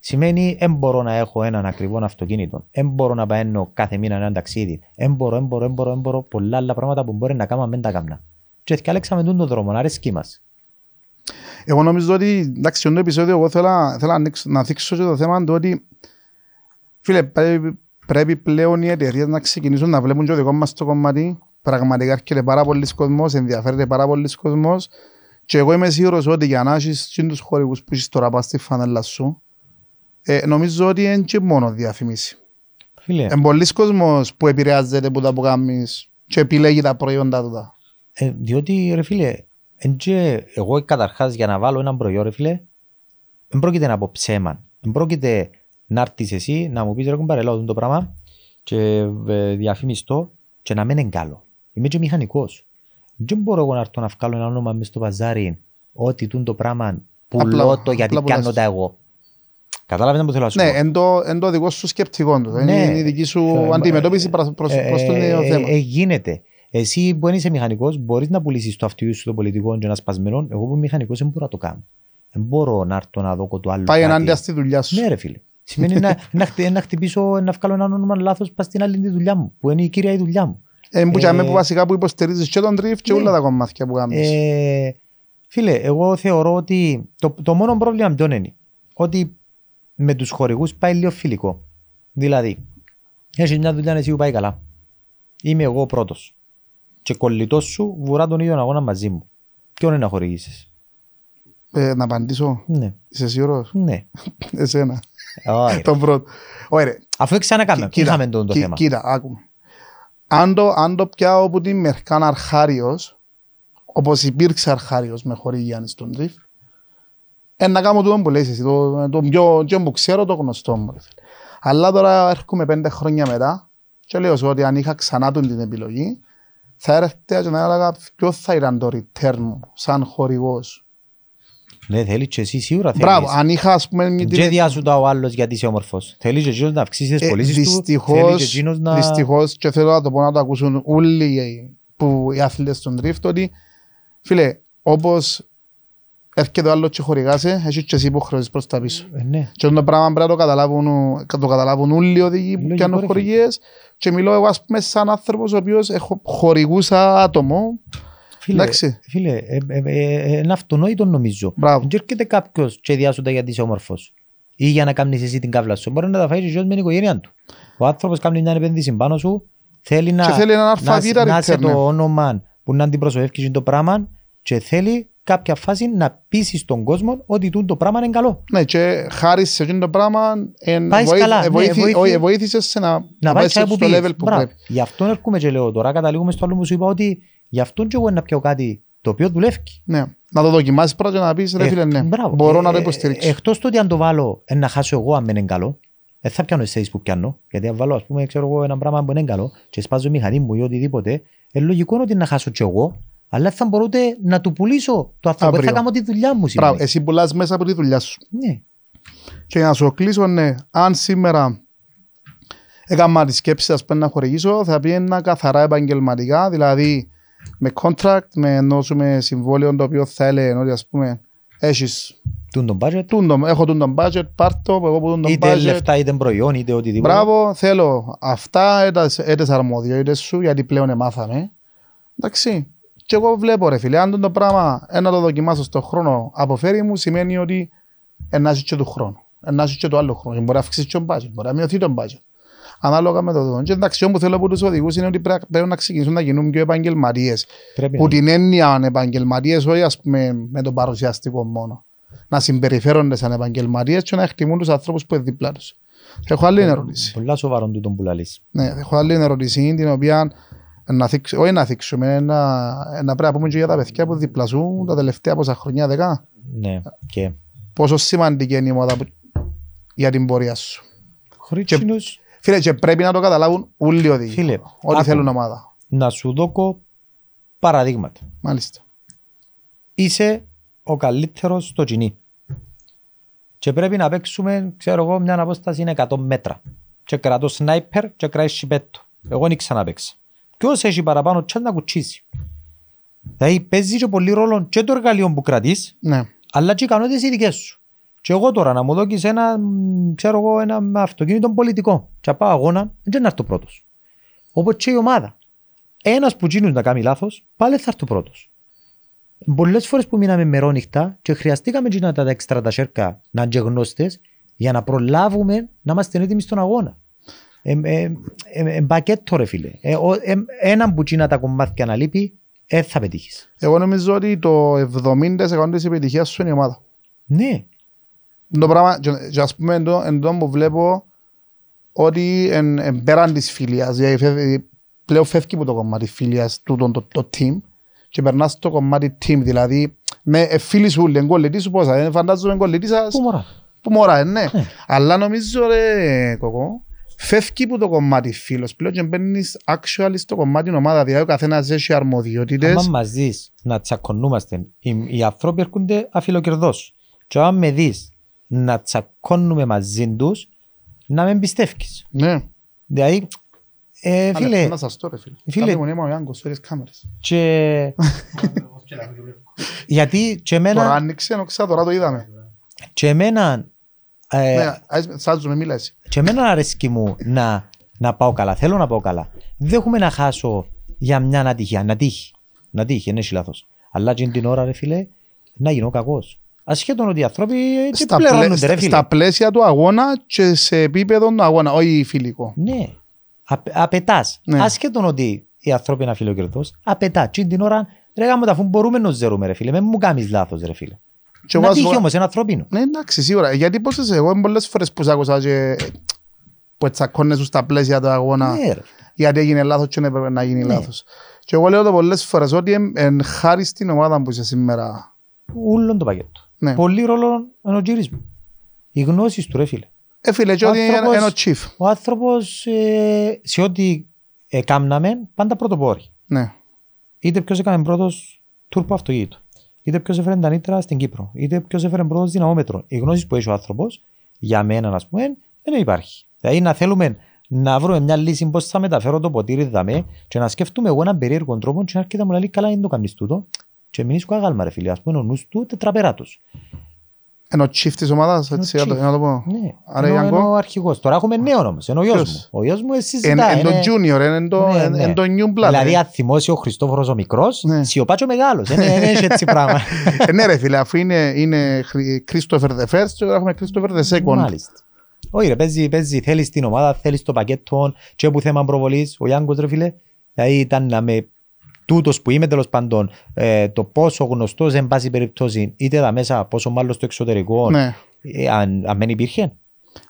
Σημαίνει δεν μπορώ να έχω έναν ακριβό αυτοκίνητο. Δεν μπορώ να παίρνω κάθε μήνα ένα ταξίδι. Δεν μπορώ, δεν μπορώ, δεν μπορώ, δεν μπορώ. Πολλά άλλα πράγματα που μπορεί να κάνω, αν δεν τα κάμνα. Και διάλεξαμε τον δρόμο, να αρέσκει μας. Εγώ νομίζω ότι, εντάξει, στο επεισόδιο εγώ θέλω, θέλω να, ανοίξω- να θίξω και το θέμα του ότι φίλε, πρέπει, πρέπει πλέον οι εταιρείες να ξεκινήσουν να βλέπουν και το δικό μας το κομμάτι. Πραγματικά έρχεται πάρα πολλοί κόσμος, ενδιαφέρεται πάρα πολλοί κόσμος και εγώ είμαι σίγουρος ότι για να έχεις και τους χορηγούς που έχεις τώρα πας στη φανέλα σου ε, νομίζω ότι είναι και μόνο διαφημίση. Φίλε, Είναι πολλοίς κόσμος που επηρεάζεται από τα που κάνεις και επιλέγει τα προϊόντα του. τα. ε, διότι ρε φίλε, εν και εγώ καταρχάς για να βάλω έναν προϊόν ρε φίλε, δεν πρόκειται να πω ψέμα. Δεν πρόκειται να έρθεις εσύ να μου πεις ρε κουμπάρε, λέω το πράγμα και ε, διαφημιστώ και να μην είναι καλό. Είμαι και μηχανικός. Δεν μπορώ εγώ να έρθω να βγάλω ένα όνομα μες στο παζάρι ότι τούν το πράγμα πουλώ Απλά- το γιατί απλά κάνω πουλάς. τα εγώ. Κατάλαβες να που θέλω να σου Ναι, πω. εν το, εν το δικό σου σκεπτικό του. Ναι. Είναι η δική σου Ε, αντιμετώπιση ε, προς, προς, Ε, προς το ε, νέο ε, θέμα. ε, γίνεται. Εσύ που είσαι μηχανικός μπορείς να πουλήσεις το αυτοκίνητο σου το πολιτικό και ένα σπασμένο. Εγώ που είμαι μηχανικός δεν μπορώ να το κάνω. Δεν μπορώ να έρθω να δω το άλλο Πάει κάτι. ενάντια στη δουλειά σου. Ναι ρε φίλε. Σημαίνει να, να, χτυ- να χτυπήσω, να βγάλω ένα όνομα λάθος πας στην άλλη τη δουλειά μου. Που είναι η κύρια η δουλειά μου. Ε, που, Ε, ε, που βασικά που υποστηρίζεις και τον τρίφ και ναι. όλα τα κομμάτια που κάνεις. Ε, φίλε, εγώ θεωρώ ότι το, το μόνο πρόβλημα ποιο είναι; Ότι με τους χορηγούς πάει λίγο φιλικό. Δηλαδή, έχεις μια δουλειά εσύ που πάει καλά. Είμαι εγώ πρώτος. Και κολλητός σου βουρά τον ίδιο αγώνα μαζί μου. Ποιον είναι να χορηγήσεις; Ε, να απαντήσω; Ναι, Είσαι σίγουρος; ναι. Εσένα. Όχι. τον πρώτο. Ωραία. Αφού ξανακάμε, Κοίτα, είχαμε το, το κοι- θέμα. Κοίτα, άκουμε. Αν το, αν το πιάω από την μερκάν αρχάριος, όπως υπήρξε αρχάριος με χορηγία στον τρίφ, ε, να κάνω τούτο που λες εσύ, το, το πιο, πιο που ξέρω, το γνωστό μου. ρε φίλε. Αλλά τώρα έρχομαι πέντε χρόνια μετά και λέω σου ότι αν είχα ξανά τον την επιλογή, θα έρχεται και να έλεγα ποιο θα ήταν το return μου σαν χορηγός. Ναι, θέλεις και εσύ σίγουρα θέλεις. Μπράβο, αν είχα ας πούμε μια Και διάσου τα ο άλλος γιατί είσαι όμορφος. Θέλεις και εκείνος να αυξήσεις τις Ε, πωλήσεις του; Θέλεις και δυστυχώς, εκείνος να... δυστυχώς και θέλω να το πω να το ακούσουν όλοι οι- που οι άθλητες στον τρίφτ ότι φίλε, όπως έρχεται ο άλλος και χορηγάσαι, έχεις και εσύ υποχρεώσεις προς τα πίσω. Ε, ναι. Και το πράγμα πρέπει να το καταλάβουν, το καταλάβουν όλοι οι οδηγοί που Λογικό, πιάνουν ρε χορηγίες και μιλώ εγώ ας πούμε σαν άνθρωπος ο οποίος έχω χορηγούσα άτομο. Φίλε, Εντάξει. φίλε ε, ε, ε, ε, είναι αυτονόητο νομίζω. Μπράβο. Δεν έρχεται κάποιος και διάσου τα γιατί είσαι όμορφος. Ή για να κάνεις εσύ την κάβλα σου. Μπορεί να τα φάει και ο γιος με την οικογένεια του. Ο άνθρωπος κάνει μια επένδυση πάνω σου. Θέλει να, Και θέλει έναν να, αλφαβήτα να είσαι return, ναι. το όνομα που να αντιπροσωπεύει το πράγμα και θέλει κάποια φάση να πείσει στον κόσμο ότι τούτο το πράγμα είναι καλό. Ναι, και χάρη σε αυτό το πράγμα εν, Πάεις βοήθη- καλά, ε, ναι, βοήθη- βοήθη- όχι, ε, βοήθησες σε να, Να να πάει πάεις τσάι που στο πήγες. level που Μπράβο. πρέπει. Γι' αυτό έρχομαι και λέω τώρα καταλήγουμε στο άλλο που σου είπα ότι γι' αυτό και εγώ να πιω κάτι το οποίο δουλεύει. Ναι. Να το δοκιμάσεις πρώτα και να πεις ρε Ε, φίλε ναι, μπράβο. μπορώ Ε, να το ε, υποστηρίξω. Εκτός το ότι αν το βάλω ε, να χάσω εγώ αν δεν είναι καλό, δεν θα πιάνω εσείς που πιάνω. Γιατί αν βάλω ας πούμε ξέρω εγώ ένα πράγμα που είναι καλό και σπάζω μηχανή μου ή οτιδήποτε, ε, λογικό είναι ότι να χάσω κι εγώ, αλλά θα μπορώ ούτε να του πουλήσω το αυτό που Αύριο. θα κάνω τη δουλειά μου Μπράβο, σημαίνει. εσύ πουλάς μέσα από τη δουλειά σου. Ναι. Και για να σου κλείσω, ναι, αν σήμερα έκανα τη σκέψη ας πούμε, να χορηγήσω, θα πήγαινα καθαρά επαγγελματικά, δηλαδή με contract, με ενός με συμβόλαιο το οποίο θα έλεγε ότι ας πούμε έχεις Τούν τον budget, τούντο, έχω τον τον budget, πάρ' το, εγώ που τον τον είτε budget. λεφτά είτε προϊόν είτε οτιδήποτε. Μπράβο, θέλω αυτά, έτες αρμοδιότητες σου, γιατί πλέον εμάθαμε. Εντάξει. Και εγώ βλέπω ρε φίλε, αν το πράγμα ένα το δοκιμάσω στον χρόνο αποφέρει μου, σημαίνει ότι ενάζεις και του χρόνου. Ενάζεις και το άλλο χρόνο. Και Μπορεί να αυξήσεις και τον budget, μπορεί να μειωθεί τον budget. Ανάλογα με το δόν. Και εντάξει, όμως θέλω από τους οδηγούς είναι ότι πρέπει πρέπει να ξεκινήσουν να γίνουν πιο επαγγελματίες. Πρέπει Που να την έννοια επαγγελματίες, όχι ας πούμε με τον παρουσιαστικό μόνο. Να συμπεριφέρονται σαν επαγγελματίες και να εκτιμούν τους ανθρώπους που είναι δίπλα τους. Έχω άλλη ερώτηση. Πολλά σοβαρό τούτον που λαλείς. Ναι, έχω άλλη ερώτηση την οποία να θίξ, όχι να θίξουμε, να, να πρέπει να πούμε και για τα παιδιά που διπλασούν τα τελευταία πόσα χρονιά, δεκά. Ναι. Και Πόσο σημαντική είναι η μόδα που- για την πορεία σου. χωρίς Και- εκείνους, Φίλε, και πρέπει να το καταλάβουν όλοι οι οδηγοί. Φίλε, Όλοι άκου. θέλουν ομάδα. να σου δώκω παραδείγματα. Μάλιστα. Είσαι ο καλύτερος στο κοινή. και πρέπει να παίξουμε, ξέρω εγώ, μια απόσταση είναι 100 μέτρα. Και κρατώ σνάιπερ και κρατάει σιπέτο. Εγώ δεν ξαναπαίξα. Ποιος έχει παραπάνω τσάν να κουτσίσει. Δηλαδή παίζει και πολύ ρόλο και το εργαλείο που κρατείς, Ναι. αλλά και οι ικανότητες οι δικές σου. Και εγώ τώρα να μου δώκεις ένα, μ, ξέρω εγώ, ένα αυτοκίνητο πολιτικό και να πάω αγώνα, δεν να έρθω πρώτος. Όπως και η ομάδα. Ένας που τσίνουν να κάνει λάθος, πάλι θα έρθω πρώτος. Πολλές φορές που μείναμε μερόνυχτα και χρειαστήκαμε και να τα έξτρα τα σέρκα να είναι και γνώστες για να προλάβουμε να είμαστε έτοιμοι στον αγώνα. Ε, ε, ε, ε, μπακέτο ρε φίλε. Ε, ο- ε, έναν που τσίνα τα κομμάτια να λείπει, ε, θα πετύχεις. Εγώ νομίζω ότι το 70% της επιτυχίας σου είναι η ομάδα. Ναι. Το πράγμα, και, και ας πούμε εντό, εντό που βλέπω ότι εν, εν πέραν της φιλίας, δηλαδή φεύγει- πλέον φεύγει από το κομμάτι φιλίας του το, το, το team και περνάς στο κομμάτι team, δηλαδή με ε, φίλοι σου, λένε κολλητή σου πόσα, δεν φαντάζομαι κολλητή σας Πού μωρά. που μωρά, ε, ναι. Ναι. Αλλά νομίζω ρε κοκό, φεύγει από το κομμάτι φίλος πλέον και μπαίνεις actually στο κομμάτι ομάδα, δηλαδή ο καθένας έχει αρμοδιότητες. Άμα μας δεις να τσακωνούμαστε, οι, οι άνθρωποι έρχονται αφιλοκερδός. Και αν με δεις να τσακώνουμε μαζί τους, να με εμπιστεύεις. Ναι. Δηλαδή, ε, φίλε, Αλλά, Να σας το ρε φίλε. φίλε- Φίλε. Μου ο Ιάνκος, φέρεις κάμερες. και... γιατί και Τώρα εμένα, άνοιξε, ενώ τώρα το είδαμε. και εμένα, ε, Ναι, ας- Σάζουμε, μίλα εσύ. και εμένα αρέσκει μου να, να πάω καλά. Θέλω να πάω καλά. Δεν έχουμε να χάσω για μια ατυχία. Να τύχει. Να τύχει, δεν έχει λάθος. Αλλά και την ώρα, ρε φίλε, να γίνω κακός. Ασχέτων ότι οι άνθρωποι έτσι Στα, πλαί- πληρώνονται, ρε στα, φίλε. στα πλαίσια του αγώνα και σε επίπεδο του αγώνα, όχι φιλικό. Ναι. Απ- απαιτάς. Ναι. Ασχέτων ότι οι άνθρωποι είναι αφιλοκερδός, απαιτά. Και την ώρα, ρε γάμο, αφού μπορούμε να ζερούμε, ρε φίλε. Μην μου κάνεις λάθος, ρε φίλε. Και εγώ Να ας τύχει πω- όμως, είναι ανθρώπινο. Ναι, εντάξει, σίγουρα. Γιατί πόσες εγώ πολλές φορές που σ' άκουσα και που τσακώνεσαι στα πλαίσια του αγώνα Ναι, ρε. γιατί έγινε λάθος και δεν έπρεπε να γίνει Ναι. λάθος. Και εγώ λέω το πολλές φορές ότι εν, εν χάρη στην ομάδα που είσαι σήμερα. Ούλον το πακέτο. Ναι. Πολύ ρόλο είναι ο γύρις μου. Οι γνώσεις του, ρε φίλε. Ε, φίλε, και Ο ότι είναι άνθρωπος- ένα chief. Ο άνθρωπος ε, σε ό,τι ε, κάμναμε πάντα πρωτοπόροι. Ναι. Είτε ποιος έκανε πρώτος τουρπο αυτοκίνητο. Είτε ποιος έφερε τα νήτρα στην Κύπρο. Είτε ποιος έφερε πρώτος δυναμόμετρο. Οι γνώσεις που έχει ο άνθρωπος, για μένα ας πούμε, δεν υπάρχει. Δηλαδή να θέλουμε να βρούμε μια λύση πώς θα μεταφέρω το ποτήρι δαμέ και να σκεφτούμε εγώ έναν περίεργο τρόπο και να έρχεται να μου λέει καλά είναι το κάνεις τούτο και μην είσαι αγάλμα ρε φίλε. Ας πούμε ο νους του τετραπεράτος. Είναι ο chief της ομάδας, έτσι, chief. να το- να το πω. Ναι. Άρα, Ενώ- Ιανκό; ενώ ο αρχηγός. Τώρα έχουμε νέο όμως. Είναι ο γιος Ποιος; μου. Ο γιος μου εσύ Εν συζητά. εν το είναι- junior, εν το- Ναι, εν- ναι. εν το new blood. Δηλαδή ε. αν θυμώσει ο Χριστόφορος ο μικρός, Ναι. σιωπάτσο μεγάλος. Δεν είναι- δεν έχει έτσι πράγμα. Ε, Ναι ρε φίλε, αφού είναι, είναι Χρυ- Christopher the first και τώρα έχουμε Christopher the second. Μάλιστα. Όχι ρε, παίζει, παίζει, θέλεις την ομάδα, θέλεις το πακέτο και που θέμα προβολής, ο Γιάνγκος ρε φίλε, δηλαδή ήταν να με τούτος που είμαι τέλος πάντων, ε, το πόσο γνωστός εν πάση περιπτώσει, είτε εδώ μέσα, πόσο μάλλον στο εξωτερικό, Ναι. ε, αν, αν δεν υπήρχε,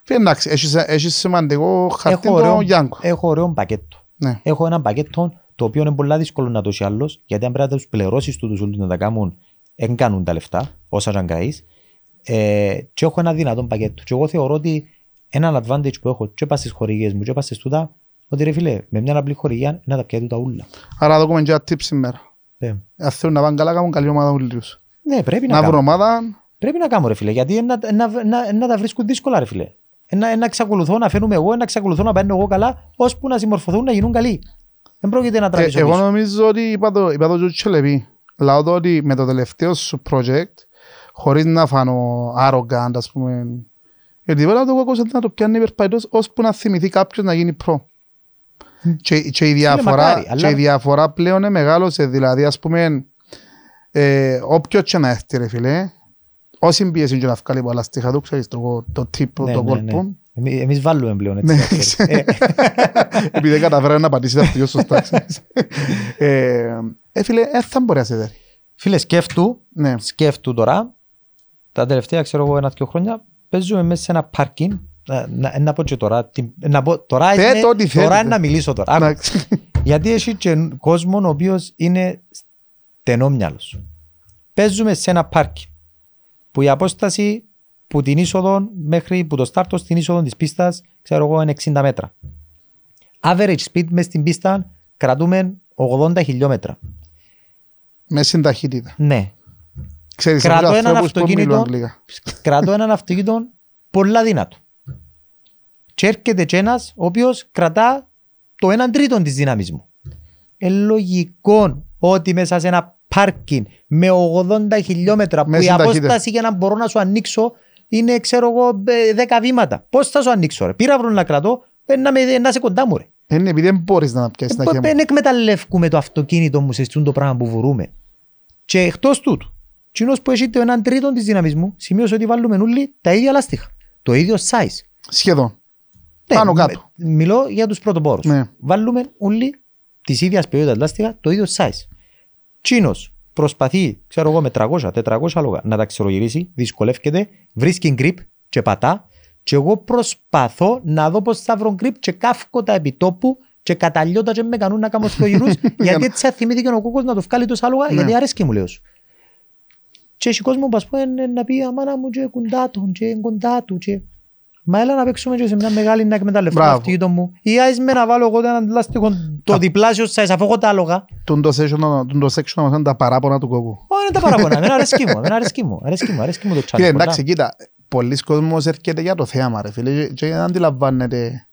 Φίλε, Εντάξει, έχεις, έχεις σημαντικό χαρτί έχω το ωραίο, Γιάνκο. έχω ωραίο πακέτο. Ναι. Έχω ένα πακέτο το οποίο είναι πολύ δύσκολο να το έχει άλλος, γιατί αν πρέπει να τους πληρώσεις τούτους όλους να τα κάνουν, δεν κάνουν τα λεφτά, όσα και αν καείς. Ε, και έχω ένα δυνατό πακέτο. Και εγώ θεωρώ ότι ένα advantage που έχω και πας στις χορηγίες μου και πας στις τούτα, ότι ρε φίλε, με μια απλή χορηγία είναι να τα πιέτου τα ούλα. Άρα θα δούμε και ένα tip σήμερα. Ε, Αν θέλουν να πάνε καλά, κάνουν καλή ομάδα ούλους. Ναι, πρέπει να, Να βρουν κάνω. ομάδα, Πρέπει να κάνω ρε φίλε, γιατί να, να, να, να τα βρίσκουν δύσκολα ρε φίλε. Ε, Να, να εξακολουθώ να φαίνομαι εγώ, να εξακολουθώ να παίρνω εγώ καλά, ώσπου να συμμορφωθούν να γίνουν καλοί. Δεν πρόκειται να ε, τραβήσω εγώ πίσω. νομίζω ότι είπα το, είπα το και ο Τσελεπί. Λάω το ότι με το τελευταίο σου project, χωρίς να φανώ arrogant, ας πούμε, γιατί βέβαια το κόκκος να το πιάνει υπερπαϊτός, ώσπου να θυμηθεί κάποιος να γίνει προ. Και, και, η διαφορά, μακάρι, αλλά- και η διαφορά πλέον είναι μεγάλωσε, δηλαδή ας πούμε, ε, όποιος και να έρθει ρε φίλε, όσοι πίεση και να βγάλει πολλά στοιχεία του, ξέρεις το, το τύπο, Ναι, το ναι, κόλπο. ναι. Εμείς, εμείς βάλουμε πλέον έτσι. Ναι, να ξέρεις. Ε, Επειδή δεν καταφέρει να πατήσει τα πιο σωστά. ξέρεις. ε, ε, φίλε, ε, θα μπορεί να σε δέρει. Φίλε, σκέφτου, Ναι. σκέφτου τώρα, τα τελευταία ξέρω εγώ ένα-δυο χρόνια, παίζουμε μέσα σε ένα πάρκινγκ. Να, να, να πω και τώρα, τι- να πω, τώρα, Πέ είναι, το ό,τι τώρα θέλετε. είναι να μιλήσω τώρα. Άκου. Εντάξει. Γιατί έχει και κόσμο ο οποίος είναι στενόμυαλος. Παίζουμε σε ένα πάρκι που η απόσταση που την είσοδο μέχρι που το στάρτο στην είσοδο της πίστας ξέρω εγώ είναι 60 μέτρα. Average speed μες στην πίστα κρατούμε 80 χιλιόμετρα. Μες συνταχύτητα. Ναι. Ξέρεις, Κρατώ έχουν έναν ανθρώπους που μιλούν αυτοκίνητο. αγγλικά. κρατώ έναν αυτοκίνητο πολλά δυνατό. Και έρχεται και ένας ο οποίος κρατά το 1 τρίτο της δύναμης μου. Ε, λογικό ότι μέσα σε ένα πάρκινγκ με 80 χιλιόμετρα που Μέση η ταχύτητα. απόσταση για να μπορώ να σου ανοίξω είναι ξέρω εγώ ε, 10 βήματα. Πώς θα σου ανοίξω ρε; Πήρα βρουν να κρατώ ε, να, με, να είσαι κοντά μου ρε. Είναι επειδή δεν μπορείς να πιάσεις τα χέρια. Δεν εκμεταλλεύκουμε το αυτοκίνητο μου σε αυτό το πράγμα που βουρούμε. Και εκτός τούτου, κοινός που έχει το 1 τρίτο της δύναμης μου, σημείωσε ότι βάλουμε όλοι τα ίδια λάστιχα. Το ίδιο size. Σχεδόν. Ναι, Πάνω κάτω. με- μιλώ για τους πρωτοπόρους. Ναι. Βάλουμε όλοι της ίδιας ποιότητας λάστιχα το ίδιο size. Τσίνος προσπαθεί, ξέρω εγώ, με 300-400 λόγα να τα ξερογυρίσει, δυσκολεύεται, βρίσκει grip και πατά και εγώ προσπαθώ να δω πώς θα βρω grip και κάφκω τα επιτόπου και καταλιώτα και με κανούν να κάνω στο γυρούς γιατί έτσι θα θυμήθηκε ο κόκκος να το βγάλει τόσα λόγα Ναι. γιατί αρέσκει μου λέω σου. Και έχει κόσμο που ας πούμε να πει αμάνα μου και κοντά του και κοντά του και... Μα έλα να παίξουμε και σε μια μεγάλη να εκμεταλλευτώ το Μπράβο. αυτοκίνητο μου. Ή άις με να βάλω εγώ έναν λάστιχο το Τα- διπλάσιο size αφού έχω τα άλογα. Τον το section, τον το section μας είναι τα παράπονα του κόκκου. Όχι είναι τα παράπονα. Εμένα αρέσκει μου. Εμένα αρέσκει μου. Αρέσκει μου. Αρέσκει μου το Φίλε, challenge. εντάξει, κοίτα, πολλοί κόσμος έρχεται για το θέαμα, ρε φίλε, και- και δεν αντιλαμβάνεται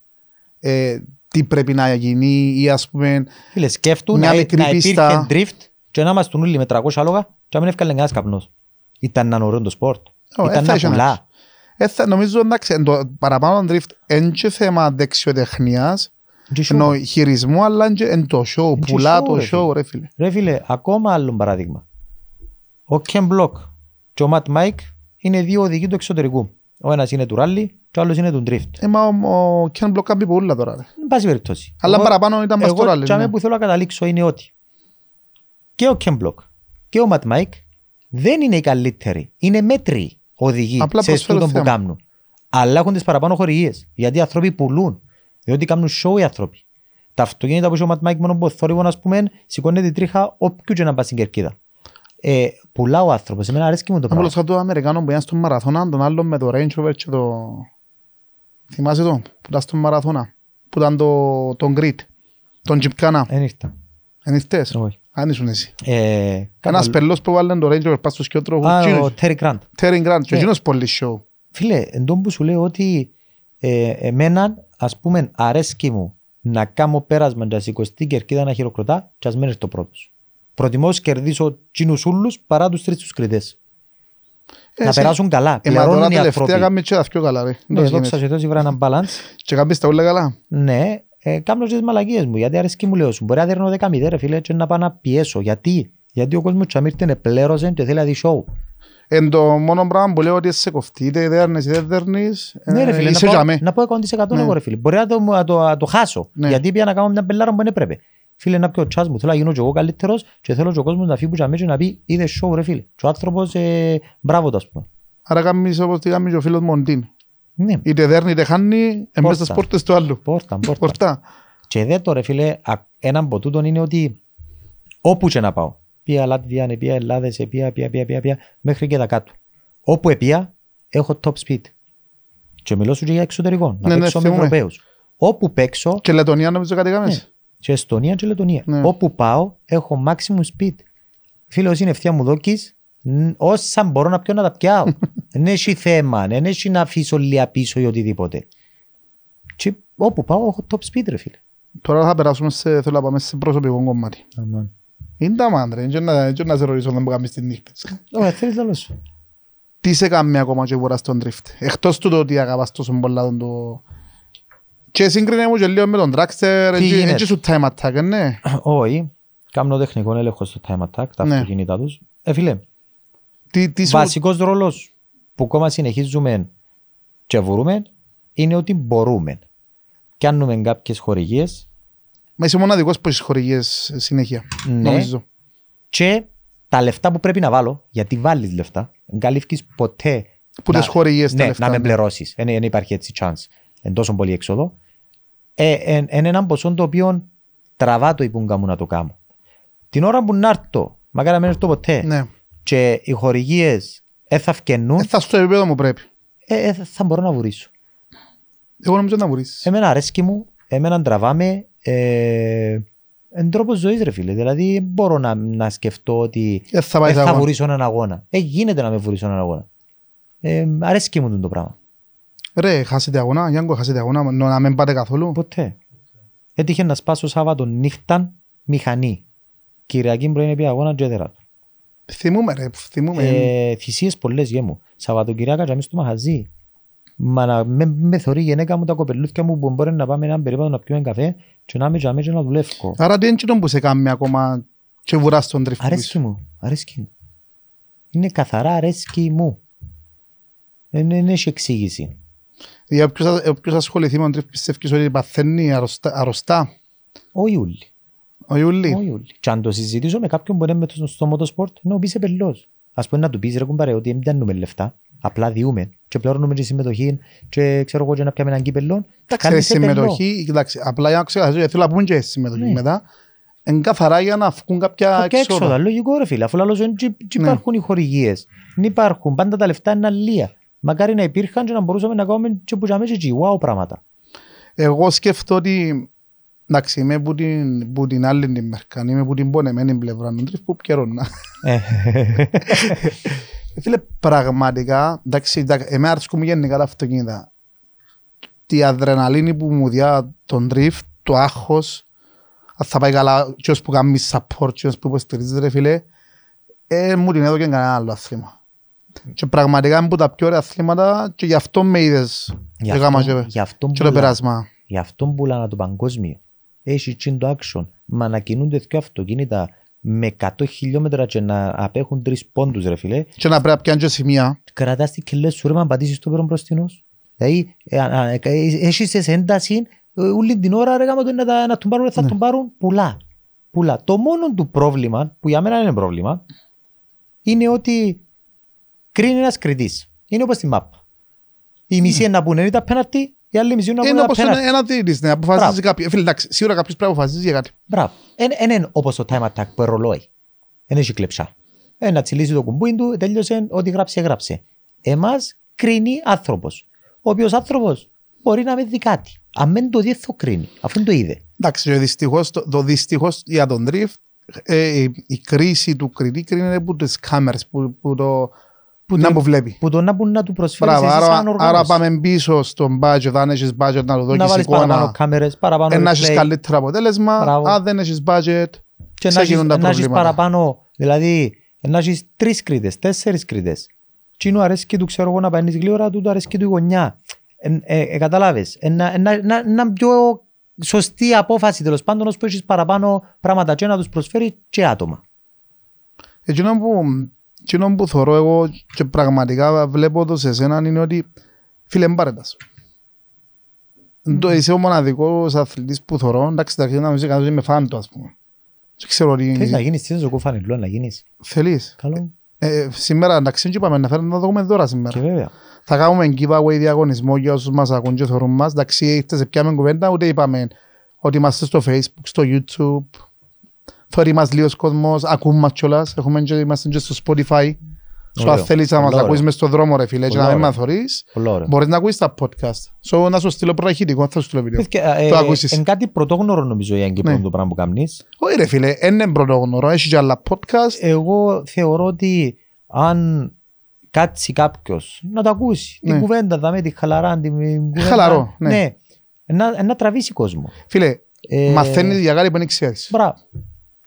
ε, τι πρέπει να γίνει ή ας πούμε, Φίλε, σκέφτου Μια να, μικρή να υπήρχε πίστα. drift και να είμαστε όλοι με 300 άλογα και να μην έφκαλε κανένας καπνός. Ήταν ένα ωραίο το sport. Ω, ε, Ήταν θα να είχε πουλά. Ε, θα- νομίζω εντάξει, εν το παραπάνω drift είναι και θέμα δεξιοτεχνίας, Και show. ενώ χειρισμού, αλλά είναι και εν το show, και πουλά show, το ρε show, ρε φίλε. Ρε φίλε, ακόμα άλλο παράδειγμα. Ο Ken Block και ο Mad Mike είναι δύο οδηγοί του εξωτερικού. Ο ένας είναι του rally και ο άλλος είναι του drift. Ε, μα ο, ο Ken Block κάνει πολλά τώρα, ρε. Εν πάση περιπτώσει. Αλλά Εγώ- παραπάνω ήταν μας τώρα, Εγώ τζιαμέ ναι. που θέλω να καταλήξω είναι ότι και ο Ken Block και ο Matt Mike δεν είναι οι καλύτεροι. Είναι μέτριοι οδηγοί Απλά σε προσφέρουν στούτο που θέμα. κάνουν. Αλλά έχουν τις παραπάνω χορηγίες. Γιατί οι άνθρωποι πουλούν. Διότι κάνουν show οι άνθρωποι. Τα αυτοκίνητα που έχει ο Matt Mike μόνο που θόρυβο, ας πούμε, σηκώνεται την τρίχα όποιου και να πάει στην κερκίδα. Ε, πουλά ο άνθρωπος. Εμένα αρέσκει μου το πράγμα. Απλώς σαν το Αμερικάνο που ήταν στον μαραθώνα, τον άλλο με το Range Rover και το... Θυμάσαι το, που ήταν στον μαραθώνα, που ήταν το, τον Grid, τον Τζιπκάνα. Δεν ήρθα. Εν ήρθες, Όχι. Αν ήσουν εσύ. Ε, Ένας κάπου- πελός που βάλει το Range Rover πας στο σκιότρο, Α, ο εκείνος, Terry Grant. Terry Grant, και Ναι. εκείνος πολύ show. Φίλε, εν τω που σου λέω ότι ε, εμένα, ας πούμε, αρέσκει μου να κάνω πέρασμα και να σηκωστεί την κερκίδα να χειροκροτά και ας μένεις το πρώτος. Προτιμώ να κερδίσω τσίνους ούλους παρά τους τρεις τους κριτές. Ε, να σε- περάσουν καλά, Ε, μα τώρα πληρώνουν οι τελευταία άνθρωποι. κάνουμε και τα πιο καλά, ρε. Ναι, Εντός δόξα γίνεται. σε Θεό, βρά ένα balance. Και κάνεις τα όλα καλά. Ναι, ε, κάνω και τις μαλακίες μου, γιατί αρέσκει μου λέω σου. Μπορεί να δέρνω 10 ρε φίλε και να πάω να πιέσω. Γιατί, γιατί ο κόσμος τσαμίρτενε πλέρωσε και θέλει να δει show. Εν το μόνο πράγμα που λέω ότι σε κοφτεί, είτε δέρνεις είτε δεν δέρνεις, Ναι, ρε ε, φίλε, είσαι να, για πάω, μέ. να πω 100% Ναι. εγώ ρε φίλε. Μπορεί να το, να το, να το χάσω. Ναι. Γιατί πια να κάνω μια μπελάρα που δεν έπρεπε. Φίλε, να πιω τσάς μου, θέλω να γίνω και εγώ καλύτερος και θέλω και ο κόσμος να φύγει που και αμέσως να πει είδες show ρε φίλε. Και ο άνθρωπος, ε, μπράβο του ας πούμε. Άρα κάνεις όπως τι κάνει και ο φίλος μου ο Ντίν. Ναι, Είτε δέρνει είτε χάνει, εμπες στις Πόρτα. πόρτες του άλλου. πόρτα, πόρτα. Πορτά. Και δε το ρε φίλε, α- έναν από τούτον είναι ότι όπου και να πάω, πια Λάτβια, πια Ελλάδες, πια, πια, πια, πια, πια, μέχρι και τα κάτω. Όπου επία, έχω top speed. Και μιλώ σου και για εξωτερικό, να Ναι, ναι, παίξω με θυμούμαι. Ευρωπαίους. Όπου παίξω, Και Λετωνία νομίζω κάτι κάμες. και Εστονία και Λετωνία. Ναι. Όπου πάω, έχω maximum speed. Φίλε, όσοι είναι ευθεία μου δόκης, ν- όσα μπορώ να πιω να τα πιάω. Δεν έχει θέμα, δεν έχει να αφήσω λίγα πίσω ή οτιδήποτε. Και όπου πάω, έχω top speed, ρε φίλε. Τώρα θα περάσουμε σε, θέλω να πάμε σε προσωπικό κομμάτι. Αμάν. Είναι τα μάντρε, είναι και να- και να σε ρωτήσω να μου κάνεις τις νύχτες. Ωραία, θέλεις να λέω. Τι σε κάνει ακόμα και βουράς τον drift; Εκτός του το ότι αγαπάς τόσο πολλά τον το... Και σύγκρινε μου και λίγο με τον Dragster, Τι γίνεται; έτσι σου time attack, ε, ναι. Όχι, κάνω τεχνικό έλεγχο στο time attack, τα Ναι. αυτοκίνητα τους. Ε, φίλε, Τι, τι σου... βασικός ρόλος που ακόμα συνεχίζουμε και βουρούμε είναι ότι μπορούμε. Κάνουμε κάποιες χορηγίες Μα είσαι μοναδικός που έχεις χορηγίες συνέχεια. ναι, Νομίζω. και τα λεφτά που πρέπει να βάλω, γιατί βάλεις λεφτά, δεν καλύφκεις ποτέ Που να- τις χορηγίες τα ναι, λεφτά. να με ναι. πληρώσεις. Δεν δεν υπάρχει έτσι chance. Εν τόσο πολύ έξοδο. Ε, εν, εν έναν ποσό το οποίο τραβά το υπούγκα μου να το κάνω. Την ώρα που να έρθω, μακάρι να μην έρθω ποτέ, Ναι. Και οι χορηγίες δεν θα φκαινούν, Ε, θα στο επίπεδο μου πρέπει. ε, ε, θα μπορώ να βουρήσω. Εγώ νομίζω να βουρήσεις. Εμένα αρέσκει μου, εμένα τραβάμε, ε, Εν τρόπος ζωής, ρε φίλε. Δηλαδή, δεν μπορώ να, να σκεφτώ ότι Δεν θα πάει ε, σε θα αγώνα. βουρήσω έναν αγώνα. Ε, γίνεται να με βουρήσω έναν αγώνα. Ε, αρέσκει μου το πράγμα. Ρε, χάσετε αγώνα, Γιάνγκο, χάσετε αγώνα, νο- να μην πάτε καθόλου. Ποτέ. Έτυχε να σπάσω Σάββατο νύχτα μηχανή. Κυριακή πρωί πήγα αγώνα και έδερα του. Θυμούμε ρε, θυμούμε. Ε, θυσίες πολλές γε μου. Σαββατοκυριακά και εμείς στο μαχαζί. Μα να με, με θωρεί η γυναίκα μου τα κοπελούθια μου που μπορεί να πάμε έναν περίπατο να πιούμε καφέ και να είμαι και αμέσως να δουλεύω. Άρα τι είναι εκείνο που σε κάνει ακόμα και βουράς τον τρίφτη Αρέσκει πίσω. μου, αρέσκει μου. Είναι καθαρά αρέσκει μου. Δεν δεν έχει εξήγηση. Για όποιος, όποιος ασχοληθεί με τον τρίφτη πιστεύεις ότι παθαίνει αρρωστά, αρρωστά; Ο Ιούλη. Ο Ιούλη. Ο Ιούλη. Και αν το συζητήσω με κάποιον που είναι με το, στο motorsport, να πει σε πελός. Ας πούμε να του πεις ρε κουμπάρε ότι δεν πιάνουμε λεφτά, απλά διούμε και πληρώνουμε και συμμετοχή και ξέρω εγώ και να πιάμε έναν κύπελλο. Εντάξει, ρε, κάνεις σε πελός. συμμετοχή, κοιτάξτε, απλά για να ξεκαθαρίσω, γιατί θέλω να πούμε και συμμετοχή Ναι. μετά, εν καθαρά για να βγουν κάποια Κάποια έξοδα, έξοδα. λογικό ρε φίλε, αφού λαλός δεν τσι- τσι Ναι. υπάρχουν οι χορηγίες. Δεν υπάρχουν, πάντα τα λεφτά είναι αλία. Μακάρι να υπήρχαν και να μπορούσαμε να κάνουμε και που τζάμε και wow πράγματα. Εγώ σκέφτομαι ότι Εντάξει, είμαι που την, που την άλλη την μερκά, είμαι που την πονεμένη πλευρά, τον τρίφ που πιερώνα. Ε, Φίλε, πραγματικά, εντάξει, εντάξει, εμένα αρέσκουν μου γενικά τα αυτοκίνητα. Τη αδρεναλίνη που μου διά τον drift, το άγχος, αν θα πάει καλά, και ως που κάνει support, και ως που υποστηρίζει ρε φίλε, ε, μου την έδωκε κανένα άλλο αθλήμα. Και πραγματικά είναι που τα πιο ωραία αθλήματα και γι' αυτό με είδες Γι' και γάμα αυτό- και, γι' αυτό και το πουλά- περάσμα. Γι' αυτό πουλάνα το παγκόσμιο. Έχει τσιν το action. Μα να κινούνται δύο αυτοκίνητα με 100 χιλιόμετρα και να απέχουν τρεις πόντους ρε φίλε. Και να πρέπει να πιάνει και σημεία. Κρατάς τη κελές σου ρε μα πατήσεις το πέρον μπροστινός. Δηλαδή ε, α, α, ε, έχεις σε ένταση ε, όλη την ώρα ρε γάμα το να, τα- να τον πάρουν, θα Ναι. τον πάρουν. Πουλά. Πουλά. Το μόνο του πρόβλημα, που για μένα είναι πρόβλημα, είναι ότι κρίνει ένας κριτής. Είναι όπως στη μάπ. Η μισή είναι να πούνε είναι τα πέναρτη, η άλλη μισή είναι να πούνε Ναι. Είναι τα όπως ένα, πέναρτη. ένα διαιτητής, ναι, αποφασίζεις κάποιο. Φίλε, εντάξει, σίγουρα κάποιος πρέπει να αποφασίζει για κάτι. Μπράβο. Δεν είναι όπως το time attack που ρολόι. Δεν έχει κλεψά. Ε, να τσιλίσει το κουμπούι του, τέλειωσε, ό,τι γράψε, γράψε. Εμάς κρίνει άνθρωπος. Ο οποίος άνθρωπος μπορεί να μην δει κάτι. Αν δεν το δει, θα το κρίνει. Αφού δεν το είδε. Εντάξει, και δυστυχώς, το, το δυστυχώς για τον drift, ε, η, η κρίση του κριτή κρίνεται από τις κάμερες που, που το που να το- που βλέπει. Που το να μπορούν να του προσφέρεις Μπράβο, εσύ άρα, σαν οργάνωση. άρα πάμε πίσω στον budget, αν έχεις budget να το να δώσεις βάλεις παραπάνω εικόνα, κάμερες, παραπάνω ε, να έχεις replay καλύτερο αποτέλεσμα, Μπράβο. αν δεν έχεις budget, και να έχεις, ξεκινούν τα να έχεις προβλήματα. παραπάνω, δηλαδή να έχεις τρεις κρίτες, τέσσερις κρίτες. Τι είναι αρέσκει του ξέρω εγώ να παίρνεις γλύωρα, του το αρέσκει του η γωνιά. Ε, ε, ε, καταλάβες, ε, να, να, να, να πιο σωστή απόφαση τέλος πάντων ώσπου έχεις παραπάνω πράγματα και να τους προσφέρεις και άτομα. Εκείνο που, εκείνο που θωρώ εγώ και πραγματικά βλέπω το σε εσένα είναι ότι φίλε μπάρετα σου. Το Είσαι ο μοναδικός αθλητής που θωρώ, εντάξει, τα να μην σε είμαι φαν του ας πούμε. Δεν ξέρω Θέλεις να τι γίνεις, τι σου φανελό να γίνεις. θέλεις. Καλό. Ε, σήμερα εντάξει και είπαμε να φέρουμε να δούμε δώρα σήμερα. Και βέβαια. Θα κάνουμε giveaway διαγωνισμό για όσους μας ακούν και θωρούν μας. Εντάξει, ήρθες σε πιάμε κουβέντα, ούτε είπαμε ότι είμαστε στο facebook, στο youtube. Θωρεί μας λίγος κόσμος, ακούν μας κιόλας. Έχουμε και, είμαστε και στο spotify. So, αν Ωραίο. θέλεις να μας Πολλά ακούεις ωραία. μες στον δρόμο ρε φίλε και Πολλά να μην ωραία. μας θωρείς, Πολύ ωραίο. μπορείς να ακούεις τα podcast. So, να σου στείλω προαχητικό, θα σου στείλω βίντεο. Παιδιά, ε, Το ακούσεις. Εν κάτι πρωτόγνωρο νομίζω η Κύπρο Ναι. το πράγμα που κάνεις. Όχι ρε φίλε, είναι πρωτόγνωρο, έχει και άλλα podcast. Εγώ θεωρώ ότι αν κάτσει κάποιος να το ακούσει Ναι. την κουβέντα, θα με τη χαλαρά, την κουβέντα. Χαλαρό, ναι. να, να τραβήσει κόσμο. Φίλε, Ε, μαθαίνεις για κάτι που δεν ξέρεις. Μπράβο.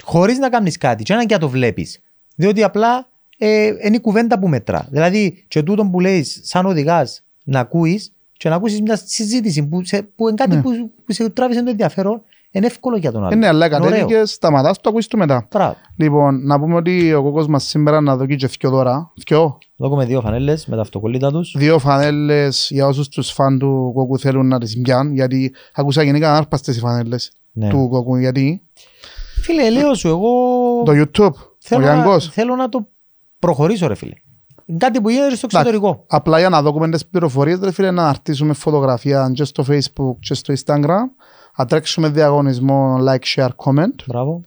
Χωρίς να κάνεις κάτι, και να και να το βλέπεις. Διότι απλά ε, είναι η κουβέντα που μετρά. Δηλαδή, και τούτο που λέει, σαν οδηγάς, να ακούεις και να ακούσεις μια συζήτηση που, σε, που είναι κάτι Ναι. που, που σε τράβησε το ενδιαφέρον, είναι εύκολο για τον άλλο. Ε, Ναι, αλλά Είναι ωραίο. κατέβηκες, σταματάς, το ακούεις του μετά. Μπράβο. Λοιπόν, να πούμε ότι ο κόκκος μας σήμερα να δοκεί και δυο δώρα. Δυο. Εδώ έχουμε δύο φανέλες με τα αυτοκολλήτα τους. Δύο φανέλες για όσους τους φαν του κόκκου θέλουν να τις πιάνουν. Γιατί ακούσα γενικά άρπαστες οι φανέλες Ναι. του κόκκου. Γιατί Φίλε, λέω σου, εγώ το YouTube, ο θέλω, να, Γιάνγκος. θέλω να το προχωρήσω, ρε φίλε. Είναι κάτι που γίνεται στο Εντάξει. εξωτερικό. Απλά για να δούμε τις πληροφορίες, ρε φίλε, να αρτήσουμε φωτογραφία και στο Facebook και στο Instagram. Να τρέξουμε διαγωνισμό like, share, comment. Μπράβο.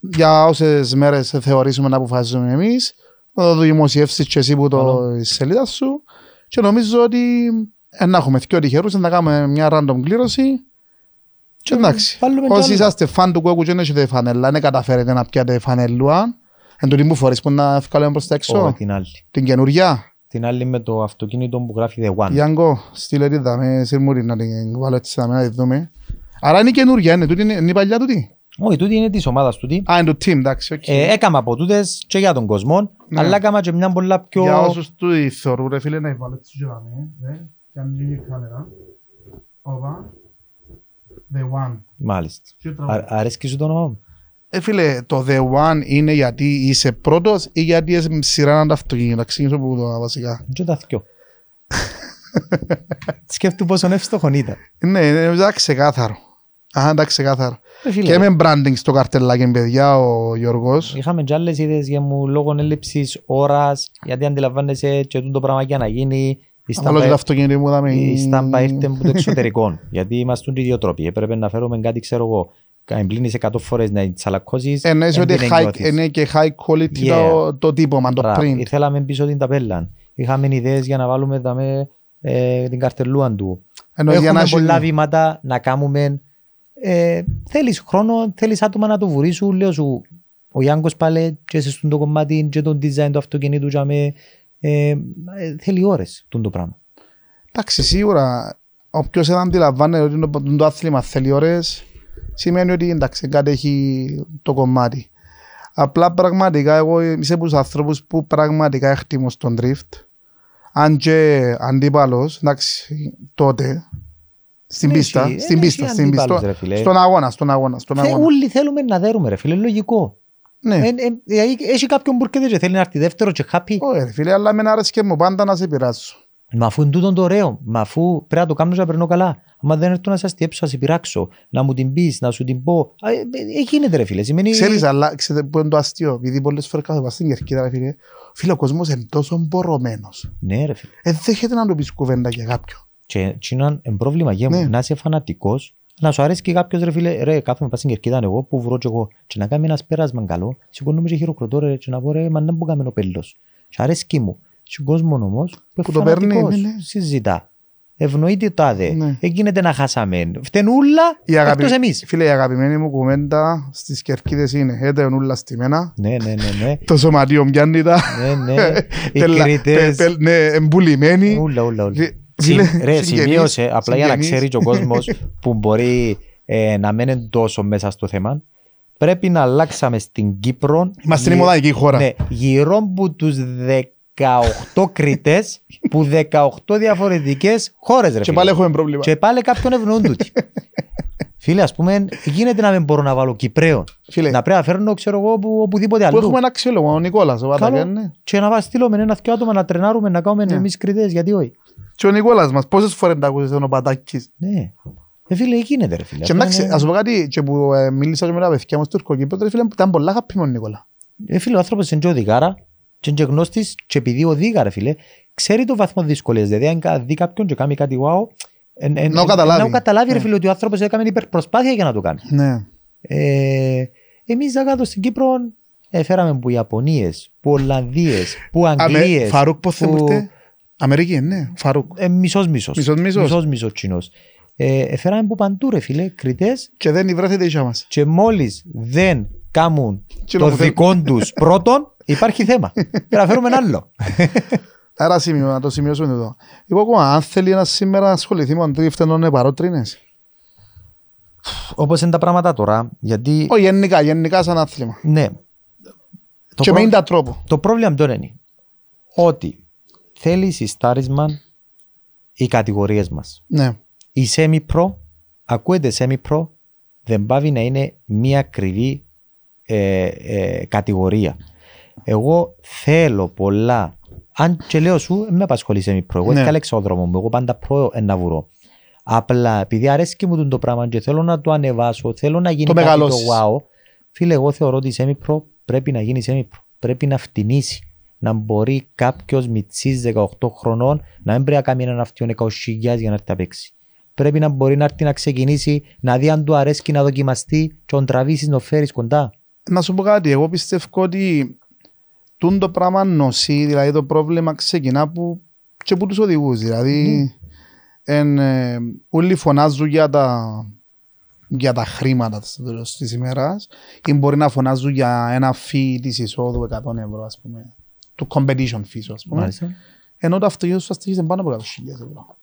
Για όσες μέρες θεωρήσουμε να αποφασίσουμε εμείς. Θα το δημοσιεύσεις και εσύ που το Καλό. η σελίδα σου. Και νομίζω ότι ε, να έχουμε δυο τυχερούς, να κάνουμε μια random κλήρωση Και Εντάξει, βάλουμε κι όσοι άλλο. είσαστε φαν του κόκκου και δεν έχετε φανέλα, δεν καταφέρετε να πιάτε φανελούα, εν τούτη μου φορείς που να βγάλουμε προς τα Ω, έξω, την άλλη. την καινούρια. Την άλλη με το αυτοκίνητο που γράφει The One. Γιάνγκο, στείλε τη δάμε, σύρ' μου τη να την βάλω έτσι δάμε, να τη δούμε. Άρα είναι η καινούρια, είναι, τούτη είναι, είναι η παλιά τούτη. Όχι, τούτη είναι της ομάδας τούτη. Α, είναι το team, εντάξει, οκ. Ε, έκαμα από τούτες και για τον κόσμο, Ναι. αλλά έκαμα και μια πολλά πιο... Για όσους του θεωρούν, ρε φίλε, να βάλω έτσι και δάμε, δε, και αν λίγη κάμερα. Όπα. The One. Μάλιστα. Και τραγούδι; Α- Αρέσκει σου το όνομα μου; Ε, φίλε, το The One είναι γιατί είσαι πρώτος ή γιατί είσαι σειρά τα αυτοκίνητα; Να ξεκινήσω από το βασικά. Και τα θκυο. Σκέφτου πόσο εύστοχον ήταν. Ναι, είναι εντάξει ξεκάθαρο. Α, εντάξει ξεκάθαρο. Ε, φίλε, Και με branding στο καρτελάκι, παιδιά, ο Γιώργος. Είχαμε και άλλες ιδέες για μου λόγω έλλειψης ώρας, γιατί αντιλαμβάνεσαι και τούτο πράγμα για να γίνει. Η Βάλω και το στάμπα, αυτοκίνητο μου, δάμε. η στάμπα ήρθε από το εξωτερικό. γιατί είμαστε οι δύο τρόποι. Έπρεπε να φέρουμε κάτι, ξέρω εγώ, εμπλύνεις 100 φορές να τσαλακώσεις. Εννοείς εν ότι την high- νιώθεις. είναι και high quality Yeah. το, το τύπωμα, το Μπράβο. print. Ήθελαμε πίσω την ταπέλα. Είχαμε ιδέες για να βάλουμε δαμε, ε, την καρτελούα του. Εννοείς για Έχουμε να έχει- πολλά βήματα να κάνουμε. Ε, θέλεις χρόνο, θέλεις άτομα να το βουρήσουν. Λέω σου, ο Γιάνγκος πάλι και σε στον το κομμάτι και το design του αυτοκινήτου και με, ε, ε, θέλει ώρες τούτο το πράγμα. Εντάξει, σίγουρα, όποιος δεν αντιλαμβάνεται ότι το, το άθλημα θέλει ώρες, σημαίνει ότι εντάξει, κάτι έχει το κομμάτι. Απλά πραγματικά εγώ είμαι από τους ανθρώπους που πραγματικά εκτιμώ στον drift. Αν και αντίπαλος, εντάξει, τότε, στην Έχει- πίστα, ε, στην έχει πίστα, στην πίστα, αντίπαλους, στο- ρε φίλε. στον αγώνα, στον αγώνα, στον Θε, αγώνα. όλοι θέλουμε να δέρουμε ρε φίλε, λογικό. Ναι, Ε, ε, δηλαδή, έχει κάποιον που έρχεται και θέλει να έρθει δεύτερο και happy. Ωραία, ρε φίλε, αλλά εμένα άρεσε και μου πάντα να σε πειράσω. Μα αφού είναι τούτο το ωραίο, μα αφού πρέπει να το κάνω να περνώ καλά. Αν δεν έρθω να σα τιέψω, να σε πειράξω, να μου την πεις, να σου την πω. Α, ε, ε, ε, γίνεται ρε φίλε. Σημαίνει. Ξέρεις, αλλά ξέρετε που είναι το αστείο, επειδή πολλές φορές κάθε πας στην Κερκίδα, ρε φίλε, φίλε, ο κόσμος είναι τόσο μπορωμένος. Ναι, ρε φίλε. Ε, δέχεται να του πεις κουβέντα για κάποιον. Και τι είναι ένα πρόβλημα για μου. Ναι. Να είσαι φανατικός, να σου αρέσει και κάποιος ρε φίλε. Ρε, κάθομαι πας στην κερκίδα εγώ που βρω και εγώ. Και να κάνει ένας πέρασμα καλό, σηκώνομαι και χειροκροτώ ρε, και να πω ρε, μα δεν μου κάνει ο πέλος. Και αρέσκει μου. Στον κόσμο όμως που, Που το παίρνει, ναι, ναι. συζητά. Ευνοείται το τάδε. Ναι. Έγινε να χάσαμε. Φτενούλα Η αγαπη... εκτός εμείς. Φίλε, η αγαπημένη μου κουβέντα στις Κερκίδες είναι «Έτε ονούλα στη μένα, Ναι, ναι, ναι, ναι. το σωματείο πιάνει τα, ναι, ναι. Οι τελα- κριτές. τε- τε- ναι, εμπουλημένοι». Ούλα, ούλα, ούλα. Φι- Συ- φίλε, Ρε, συγγενείς, σημείωσε, απλά για να συγγενείς. ξέρει και ο κόσμος που μπορεί ε, να μένει τόσο μέσα στο θέμα, πρέπει να αλλάξαμε στην Κύπρο. Είμαστε η γυ- μοναδική χώρα. Ναι, γύρω από τους 18 κριτέ που 18 διαφορετικές χώρες, ρε Και φίλε. πάλι έχουμε πρόβλημα. Και πάλι κάποιον ευνοούν τούτοι. Φίλε, ας πούμε, γίνεται να μην μπορώ να βάλω Κυπρέο. Φίλε, Να πρέπει να φέρνω, ξέρω εγώ, που, οπουδήποτε που αλλού. έχουμε ένα αξιόλογο, ο Νικόλας, ο Καλό. Παταγιάν, ναι. Και να στείλουμε ένα δυο άτομα να τρενάρουμε, να κάνουμε Ναι. εμείς κριτές, γιατί όχι. Και ο Νικόλας μας, πόσες φορές τα ακούσες ο Πατάκης. Ναι. Ε, φίλε, γίνεται ρε φίλε. Και Αυτό εντάξει, είναι- ας σου πω κάτι, και που ε, μίλησα και με τα παιδιά μου στο Τουρκοκύπρο, ρε φίλε, ήταν πολλά χαπή με τον Νικόλα. Ε, φίλε, ο άνθρωπος είναι και οδηγάρα και είναι και γνώστης και επειδή οδήγα ρε φίλε, ξέρει το βαθμό δυσκολίας. Δηλαδή αν κα- δει κάποιον και κάνει κάτι wow, εν- εν- Να εν- καταλάβει. Να καταλάβει ρε Ναι. φίλε ότι ο άνθρωπος έκανε υπερπροσπάθεια για να το κάνει. Ναι. Ε, εμείς κάτω στην Κύπρο ε, φέραμε που Ιαπωνίες, που Ολλανδίες, που Αμε- Αγγλίες, Φαρούκ πότε που- μου ήρθε. Αμερική, ναι, Φαρούκ. ε, μισός μισός. Μισός μισός. Μισός μισός τσινός. Ε, ε, φέραμε που παντού ρε φίλε, κριτές Και δεν βρέθεται η ίσια μας. και μόλις δεν κάνουν Και το νομοθε- δικό τους πρώτον, υπάρχει θέμα. Και να φέρουμε ένα άλλο. Άρα σημείο, να το σημειώσουμε εδώ. Εγώ ακόμα, αν θέλει ένας σήμερα να ασχοληθεί με τον τρίφτεν, είναι παρότρινες. Όπως είναι τα πράγματα τώρα, γιατί Όχι, γενικά, γενικά σαν άθλημα. ναι, το, Και προ- με είναι τρόπο. το πρόβλημα τώρα είναι; Ότι θέλει συστάρισμα οι κατηγορίες μας. Ναι. Η semi-pro, ακούεται semi-pro, δεν πάβει να είναι μία ακριβή ε, ε, κατηγορία. Εγώ θέλω πολλά. Αν και λέω σου, με απασχολείς semi-pro. Εγώ Ναι. έφτιαξα ο δρόμο μου. Εγώ πάντα pro να βουρώ. Απλά επειδή αρέσει μου το πράγμα και θέλω να το ανεβάσω, θέλω να γίνει Το κάτι μεγαλώσεις. το wow. Φίλε, εγώ θεωρώ ότι η semi-pro πρέπει να γίνει semi-pro. Πρέπει να φτηνίσει. Να μπορεί κάποιος μυτσή 18 χρονών να μην πρέπει να κάνει έναν αυτιόν 20.000 για να έρθει να παίξει. Πρέπει να μπορεί να έρθει να ξεκινήσει, να δει αν του αρέσει να δοκιμαστεί και να τραβήσει να το φέρεις κοντά. Να σου πω κάτι, εγώ πιστεύω ότι τούν το πράγμα νοσεί, δηλαδή το πρόβλημα ξεκινά που, και από τους οδηγούς. Δηλαδή, εν, ε, όλοι φωνάζουν για τα, για τα χρήματα στο τέλος της ημέρας ή μπορεί να φωνάζουν για ένα fee της εισόδου 100 ευρώ ας πούμε του competition fees ας πούμε Μάλιστα. ενώ το αυτοκίνητο σου θα στοιχίζει πάνω από 100.000 ευρώ.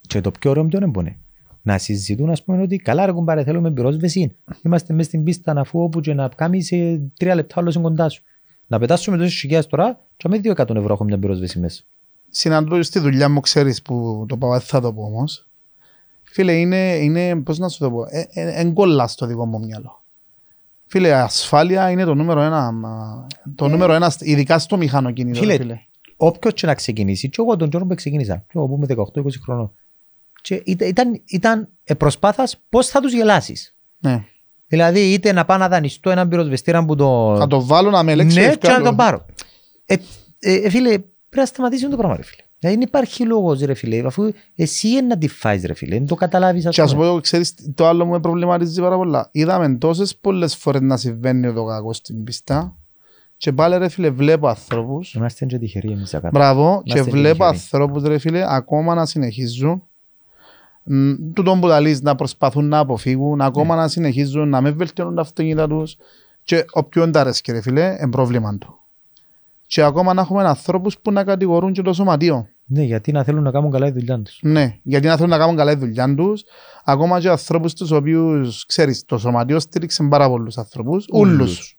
Και το πιο ωραίο ποιο είναι να συζητούν ας πούμε ότι καλά ρε κουμπάρε θέλουμε πυρόσβεση είμαστε μέσα στην πίστα αφού όπου και να κάνεις σε τρία λεπτά όλος είναι κοντά σου να πετάσουμε τόσες χιλιάδες τώρα και με 200 ευρώ έχω μια πυρόσβεση μέσα Συναντώ στη δουλειά μου, ξέρεις που το πάω, δεν θα το πω όμως. Φίλε, είναι, είναι πώς να σου το πω, ε, ε, εγκολλά στο δικό μου μυαλό. Φίλε, ασφάλεια είναι το νούμερο ένα, μα, το Ε. νούμερο ένα, ειδικά στο μηχανοκίνητο. Φίλε, ρε φίλε. όποιος και να ξεκινήσει και εγώ τον Τζόρνο που ξεκίνησα και εγώ που είμαι 18-20 χρονών και ήταν, ήταν, ήταν ε, προσπάθας πώς θα τους γελάσεις Ναι. Δηλαδή είτε να πάω να δανειστώ έναν πυροσβεστήρα που το... Θα το βάλω να με ελέγξει. ναι, ο και να ευκάλος. τον πάρω. Ε, ε, ε, φίλε, πρέπει να σταματήσει το πράγμα, ρε φίλε. Δεν υπάρχει λόγος, ρε φίλε, αφού εσύ είναι να τη φάεις, ρε φίλε, δεν το καταλάβεις. Και ας πω, ξέρεις, το άλλο μου με προβληματίζει πάρα πολλά. Είδαμε τόσες πολλές φορές να συμβαίνει το κακό στην πίστα και πάλι ρε φίλε βλέπω ανθρώπους Είμαστε και τυχεροί εμείς ακάτω. Μπράβο, και Είμαστε βλέπω τυχεροί. ανθρώπους ρε φίλε ακόμα να συνεχίζουν μ, τούτον που τα λες, να προσπαθούν να αποφύγουν, ακόμα Ναι. να συνεχίζουν να μην βελτιώνουν τα αυτοκίνητα τους και όποιον τα αρέσκει ρε φίλε, είναι πρόβλημα του. Και ακόμα να έχουμε ανθρώπους που να κατηγορούν και το σωματείο. Ναι, γιατί να θέλουν να κάνουν καλά τη δουλειά τους. Ναι, γιατί να θέλουν να κάνουν καλά τη δουλειά τους, ακόμα και ανθρώπους τους οποίους, ξέρεις, το σωματείο στήριξε πάρα πολλούς ανθρώπους, ούλους.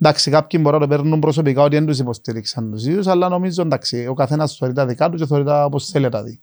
Εντάξει, κάποιοι μπορεί να το παίρνουν προσωπικά ότι δεν τους υποστήριξαν τους ίδιους, αλλά νομίζω εντάξει, ο καθένας θεωρεί τα δικά του και θεωρεί τα όπως θέλει να τα δει.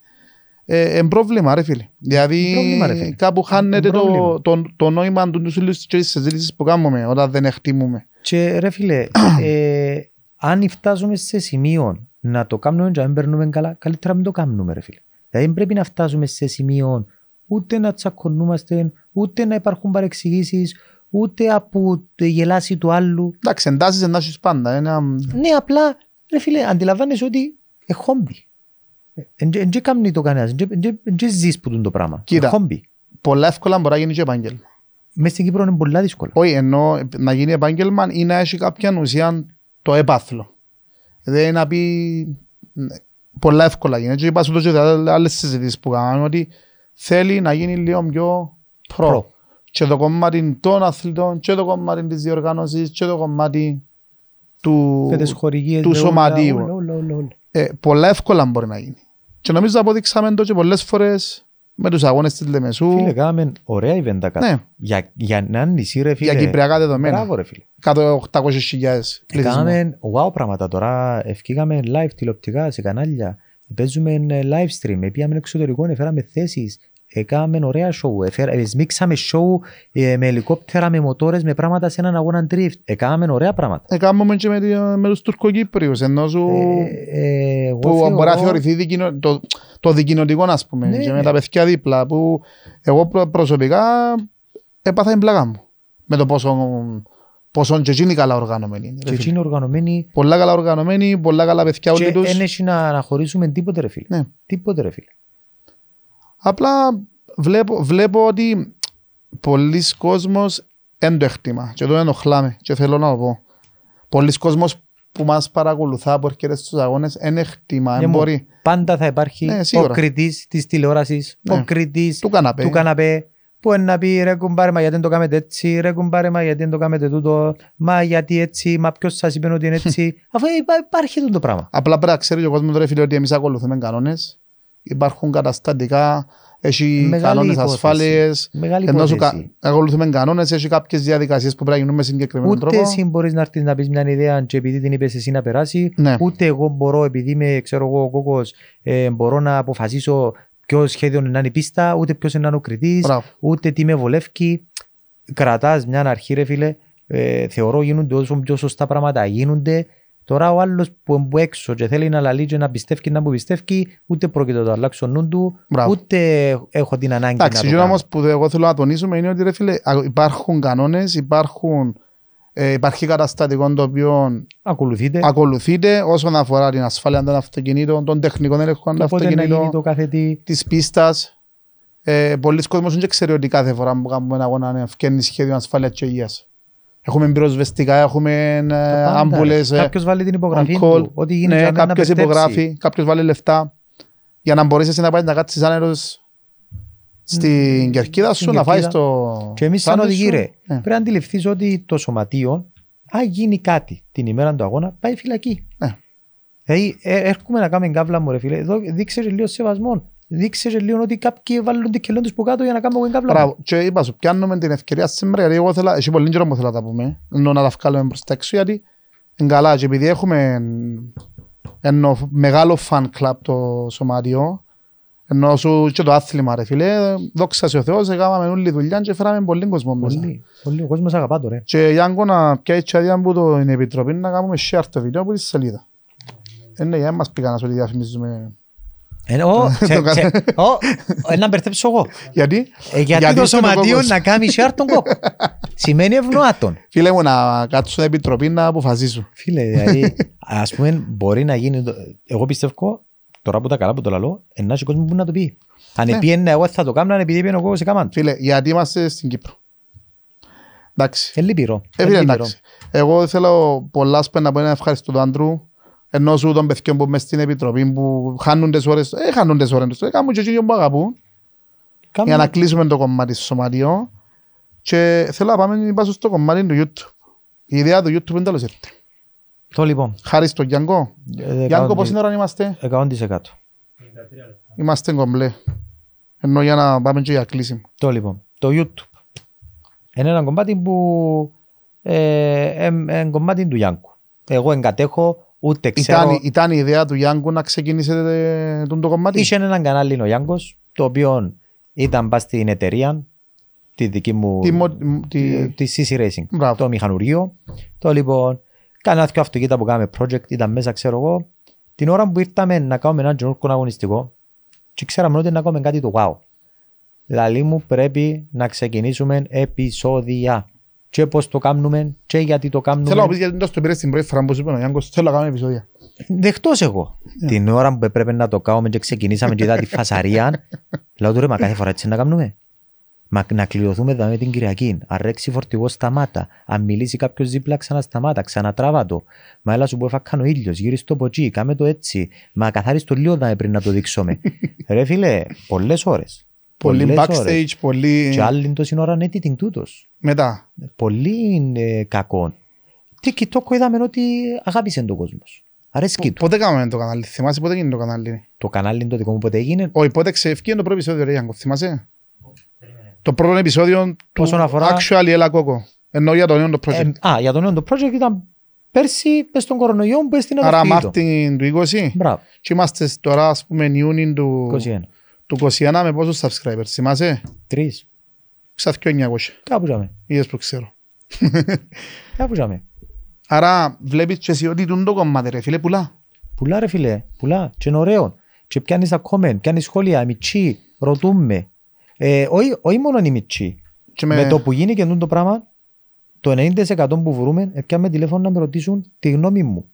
Ε, ε, πρόβλημα ρε φίλε. Δηλαδή Πρόβλημα, ρε φίλε. κάπου χάνεται Ε, το, πρόβλημα. το, το, νόημα του νουσουλούς και της συζήτησης που κάνουμε όταν δεν εκτιμούμε. Και ρε φίλε, ε, αν φτάσουμε σε σημείο να το κάνουμε και να μην περνούμε καλά, καλύτερα μην το κάνουμε ρε φίλε. Δηλαδή δεν πρέπει να φτάσουμε σε σημείο ούτε να τσακωνούμαστε, ούτε να υπάρχουν παρεξηγήσεις, ούτε από τη γελάση του άλλου. Εντάξει, εντάσεις να έχεις πάντα. Ένα... Ναι, απλά, ρε φίλε, αντιλαμβάνεσαι ότι ε, χόμπι. Δεν κάνει το κανένας, δεν ζεις που τούν το πράγμα. Κοίτα. Ε, Χόμπι. Πολλά εύκολα μπορεί να γίνει και επάγγελμα. Μες στην Κύπρο είναι πολλά δύσκολα. Όχι, ενώ να γίνει επάγγελμα ή να έχει κάποια ουσία το έπαθλο. Δηλαδή να πει ναι, πολλά εύκολα γίνεται. Και είπα σου το και άλλες συζητήσεις που κάναμε ότι θέλει να γίνει λίγο πιο προ. Προ. Και το κομμάτι των αθλητών και το κομμάτι της διοργάνωσης και το κομμάτι του... Με τις χορηγίες, του με όλα, σωματείου. Όλα, όλα, όλα, όλα. Ε, πολλά εύκολα μπορεί να γίνει. Και νομίζω αποδείξαμε το και πολλές φορές με τους αγώνες της Λεμεσού Φίλε, κάναμε ωραία event κάτω. Ναι. Για, για ένα νησί ρε φίλε. για κυπριακά δεδομένα. Μπράβο ρε φίλε. Κάτω 800.000 πληθυσμό. Κάναμε wow πράγματα τώρα. Ευκήγαμε live τηλεοπτικά σε κανάλια. Παίζουμε ε, live stream. Πήγαμε εξωτερικό, έφεραμε θέσεις. Έκαναμε ωραία show. Έφερα, ε, σμίξαμε show ε, με ελικόπτερα, με μοτόρες, με πράγματα σε έναν αγώνα drift. Έκαναμε ωραία πράγματα. Έκαναμε και με, τη- με τους Τουρκοκύπριους, ενώ σου, Ε, ε, εγώ που θεωρώ- μπορεί να θεωρηθεί δικοινο, το, το δικοινωτικό, ας πούμε, Ναι, και με ναι. τα παιδιά δίπλα, που εγώ προ- προσωπικά έπαθα την πλάκα μου. Με το πόσο, πόσο και εκείνοι καλά οργανωμένοι είναι. ρε Και εκεί φίλε. είναι οργανωμένοι Πολλά καλά οργανωμένοι, πολλά καλά παιδιά όλοι και τους. δεν έχει να, να χωρίσουμε τίποτε ρε φίλε. Ναι. Τίποτε ρε φίλε. Απλά βλέπω, βλέπω ότι πολλοί κόσμος δεν το εκτιμά και το ενοχλάμε και θέλω να το πω. Πολλοί κόσμος που μας παρακολουθά που έρχεται στους αγώνες δεν εκτιμά, Ναι, δεν μου. μπορεί. Πάντα θα υπάρχει Ναι, ο σίγουρα. κριτής της τηλεόρασης, Ναι. ο κριτής Του καναπέ. του καναπέ που είναι να πει ρε κουμπάρε μα γιατί δεν το κάνετε έτσι, ρε κουμπάρε μα γιατί δεν το κάνετε τούτο, μα γιατί έτσι, μα ποιος σας είπε ότι είναι έτσι. Αφού υπά- υπάρχει αυτό το πράγμα. Απλά πρέπει να ξέρει ο κόσμος ρε φίλε ότι εμείς ακολουθούμε κανόνες. Υπάρχουν καταστατικά, έχει Μεγάλη κανόνες υπόθεση. ασφάλειες. Μεγάλη Ενώ σου υπόθεση. κα- ακολουθούμε κανόνες, έχει κάποιες διαδικασίες που πρέπει να γίνουν με συγκεκριμένο Ούτε τρόπο. εσύ μπορείς να έρθεις να πεις μια ιδέα και επειδή την είπες εσύ να περάσει, Ναι. ούτε εγώ μπορώ επειδή είμαι ξέρω εγώ ο κόκκος ε, μπορώ να αποφασίσω ποιο σχέδιο είναι να είναι η πίστα, ούτε ποιος είναι να είναι ο κριτής, Μπράβο. ούτε τι με βολεύει. Κρατάς μια αρχή ρε φίλε, ε, θεωρώ γίνονται όσο πιο σωστά πράγματα γίνονται. Τώρα ο άλλος που είναι που έξω και θέλει να λαλεί και να πιστεύει να μου πιστεύει, ούτε πρόκειται να το αλλάξω νου του, Μπράβο. ούτε έχω την ανάγκη Εντάξει, να το εκείνο κάνω. όμως που εγώ θέλω να τονίσουμε είναι ότι ρε φίλε, α- υπάρχουν κανόνες, υπάρχουν, ε, υπάρχει καταστατικό το οποίο Ακολουθείτε. ακολουθείται όσον αφορά την ασφάλεια των αυτοκινήτων, των τεχνικών ελεγχών των Οπότε να γίνει αυτοκινήτων, το κάθε τι. της πίστας. Ε, πολλοί κόσμος δεν ξέρει ότι κάθε φορά που κάνουμε ένα αγώνα ευκαινεί σχέδιο ασφάλειας και υγείας. Έχουμε πυροσβεστικά, έχουμε ε, Πάντα, άμπουλες, ρε. ε, Κάποιος βάλει την υπογραφή on call. του. Ό,τι γίνει ναι, για μένα να κάποιος πιστέψει. υπογράφει, κάποιος βάλει λεφτά για να μπορείς εσύ να πάει να κάτσεις άνερος στην κερκίδα σου Στην να φάεις κερκίδα. το Και εμείς, σαν σάντουιτς οδηγοί, σου. ρε, Ε. πρέπει να αντιληφθείς ότι το σωματείο, αν γίνει κάτι την ημέρα του αγώνα, πάει φυλακή. Ναι. Δηλαδή, ε, έρχομαι να κάνουμε καύλα μου, ρε φίλε. Εδώ δείξε και λίγο σεβασμό. Δείξε και λίγο ότι κάποιοι βάλουν την κελόν τους που κάτω για να κάνουμε εγώ την καύλα μου. Μπράβο. Και είπα σου, πιάνουμε την ευκαιρία σήμερα, γιατί εγώ θέλω, έχει πολύ καιρό που θέλω να τα πούμε, ενώ να τα βγάλουμε προς τα έξω, γιατί είναι καλά. Και επειδή έχουμε ενώ μεγάλο fan club το σωματιό, ενώ σου και το άθλημα, ρε φίλε, δόξα σε ο Θεός, έκαναμε όλη δουλειά και φέραμε πολύ κόσμο μέσα. Πολύ, πολύ. Ο κόσμος αγαπά το, ρε. Και Γιάνκο να πιάει τσάδια από την Επιτροπή να κάνουμε share το βίντεο από τη σελίδα. Ε, ναι, για μας πήγαν να σου τη διαφημίζουμε. Να μπερδέψω εγώ. Γιατί, Ε, γιατί, Γιατί το είσαι το σωματείο κόκκος. να κάνει share τον κόπο. Σημαίνει ευνοάτων. φίλε μου, να κάτσω στην Επιτροπή να αποφασίσω. Φίλε, δηλαδή, ας πούμε, μπορεί να γίνει. το- Εγώ πιστεύω, τώρα που τα καλά που το λαλώ, να έχει κόσμος που να το πει. Αν Ναι. επίενε εγώ θα το κάνω, αν επειδή πήγαινε εγώ σε κάμαν. Φίλε, γιατί είμαστε στην Κύπρο. Εντάξει. Ε, λυπηρό. Ε, Ε, φίλε, λυπηρό. εντάξει. Εγώ θέλω πολλά σπένα να πω ένα ευχαριστώ του Άντρου, ενώ σου των παιδιών που μες στην Επιτροπή που χάνουν τις ώρες, ε, χάνουν τις ώρες τους, ε, κάνουν και εκείνοι που αγαπούν, Κάμε- για να κλείσουμε το κομμάτι στο σωματιό και θέλω να πάμε είπα σου, στο κομμάτι του YouTube. Η ιδέα του YouTube είναι τέλος ήρθε. Το λοιπόν. Χάρη στον Γιάνκο. Ε, Γιάνκο, πόση ώρα είμαστε; 100%. Είμαστε κομπλέ. Ενώ για να πάμε και για κλείσιμο. Το λοιπόν. Το YouTube. Είναι ένα κομμάτι που. Ε, ε, ε, κομμάτι του Γιάνκου. Εγώ εγκατέχω, ούτε ξέρω. Ήταν, ήταν η ιδέα του Γιάνκου να ξεκινήσετε ε, τον το κομμάτι. Είχε ένα κανάλι ο Γιάνκος, το οποίο ήταν πας στην εταιρεία, τη δική μου, Τι μο- μ- τι- τη CC Racing, Μπράβο. το μηχανουργείο. Το λοιπόν, κάνα δύο αυτοκίνητα που κάναμε project, ήταν μέσα ξέρω εγώ. Την ώρα που ήρθαμε να κάνουμε ένα καινούργιο αγωνιστικό και ξέραμε ότι να κάνουμε κάτι το wow. Δηλαδή μου πρέπει να ξεκινήσουμε επεισόδια. Και πώς το κάνουμε και γιατί το κάνουμε. Θέλω να πεις γιατί δεν το πήρες την πρώτη φορά που σου είπε ο Γιάνκος, θέλω να κάνουμε επεισόδια. Δεχτός εγώ. Την ώρα που έπρεπε να το κάνουμε και ξεκινήσαμε και είδα τη φασαρία, λέω του ρε, μα κάθε φορά έτσι να κάνουμε. Μα να κλειωθούμε εδώ με την Κυριακή. Αν ρέξει φορτηγό σταμάτα. Αν μιλήσει κάποιος δίπλα ξανασταμάτα. Ξανατράβα το. Μα έλα σου που έφακαν ο ήλιος. Γύρισε το ποτσί. Κάμε το έτσι. Μα καθάρισε το λίγο δάμε πριν να το δείξουμε. ρε φίλε, πολλές ώρες. Πολύ backstage, πολύ... Και άλλη το σύνορα είναι editing τούτος. Μετά. Πολύ ε, κακό. Τι κοιτόκο είδαμε ότι αγάπησε τον κόσμος. Αρέσκει του. Πότε κάναμε το κανάλι, θυμάσαι πότε έγινε το κανάλι; Το κανάλι το δικό μου ποτέ έγινε. Όχι, πότε ξεφύγει το πρώτο επεισόδιο ρε Γιάνκο, θυμάσαι; Το πρώτο επεισόδιο του Όσον αφορά- Actually Έλα Κόκο. Εννοώ για το νέο το project. Ε, α, για το νέο το project ήταν πέρσι πες τον κορονοϊό που έστεινε Άρα το Μάρτιν του 20 Μπράβο, και είμαστε τώρα ας πούμε Ιούνιν του, 21. Του 21 με πόσους subscribers, θυμάσαι; Τρεις. Ξαφκιό 900, Κάπου ζάμε. είδες που ξέρω. Κάπου ζάμε. Άρα βλέπεις και εσύ ότι τούν το κομμάτι ρε φίλε πουλά. Πουλά ρε φίλε, πουλά. Και είναι ωραίο. Και πιάνεις τα comment, πιάνεις σχόλια, μητσί, ρωτούμε. Ε, όχι, όχι μόνο οι μητσί. Και Με... το που γίνει και το πράγμα, το 90% που βρούμε, πιάμε τηλέφωνο να με ρωτήσουν τη γνώμη μου.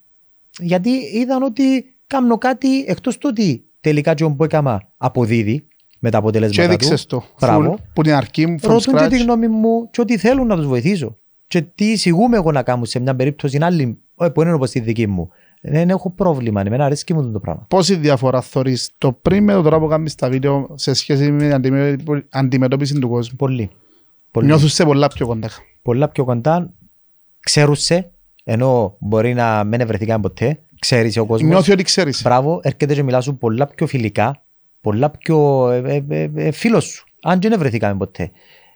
Γιατί είδαν ότι κάνω κάτι εκτός του ότι τελικά και που έκανα αποδίδει με τα Και αποτελέσματα του. έδειξες το. Μπράβο. Full, που την αρκή μου, from ρωτούν και τη scratch. γνώμη μου και ότι θέλουν να τους βοηθήσω. Και τι εισηγούμε εγώ να κάνω σε μια περίπτωση άλλη, όχι, που είναι όπως τη δική μου. Δεν έχω πρόβλημα, εμένα αρέσκει μου το πράγμα. Πόση διαφορά θωρείς το πριν με το τώρα που κάνεις τα βίντεο σε σχέση με την αντιμετω- αντιμετώπιση του κόσμου; Πολύ. Πολύ. Νιώθουν σε πολλά πιο κοντά. Πολλά πιο κοντά, ξέρουν σε, ενώ μπορεί να μην ευρεθήκαν ποτέ, ξέρεις ο κόσμος. Νιώθει ότι ξέρεις. Μπράβο, έρχεται και μιλά σου πολλά πιο φιλικά, πολλά πιο ε, ε, ε, ε, φίλος σου, αν και δεν βρεθήκαμε ποτέ.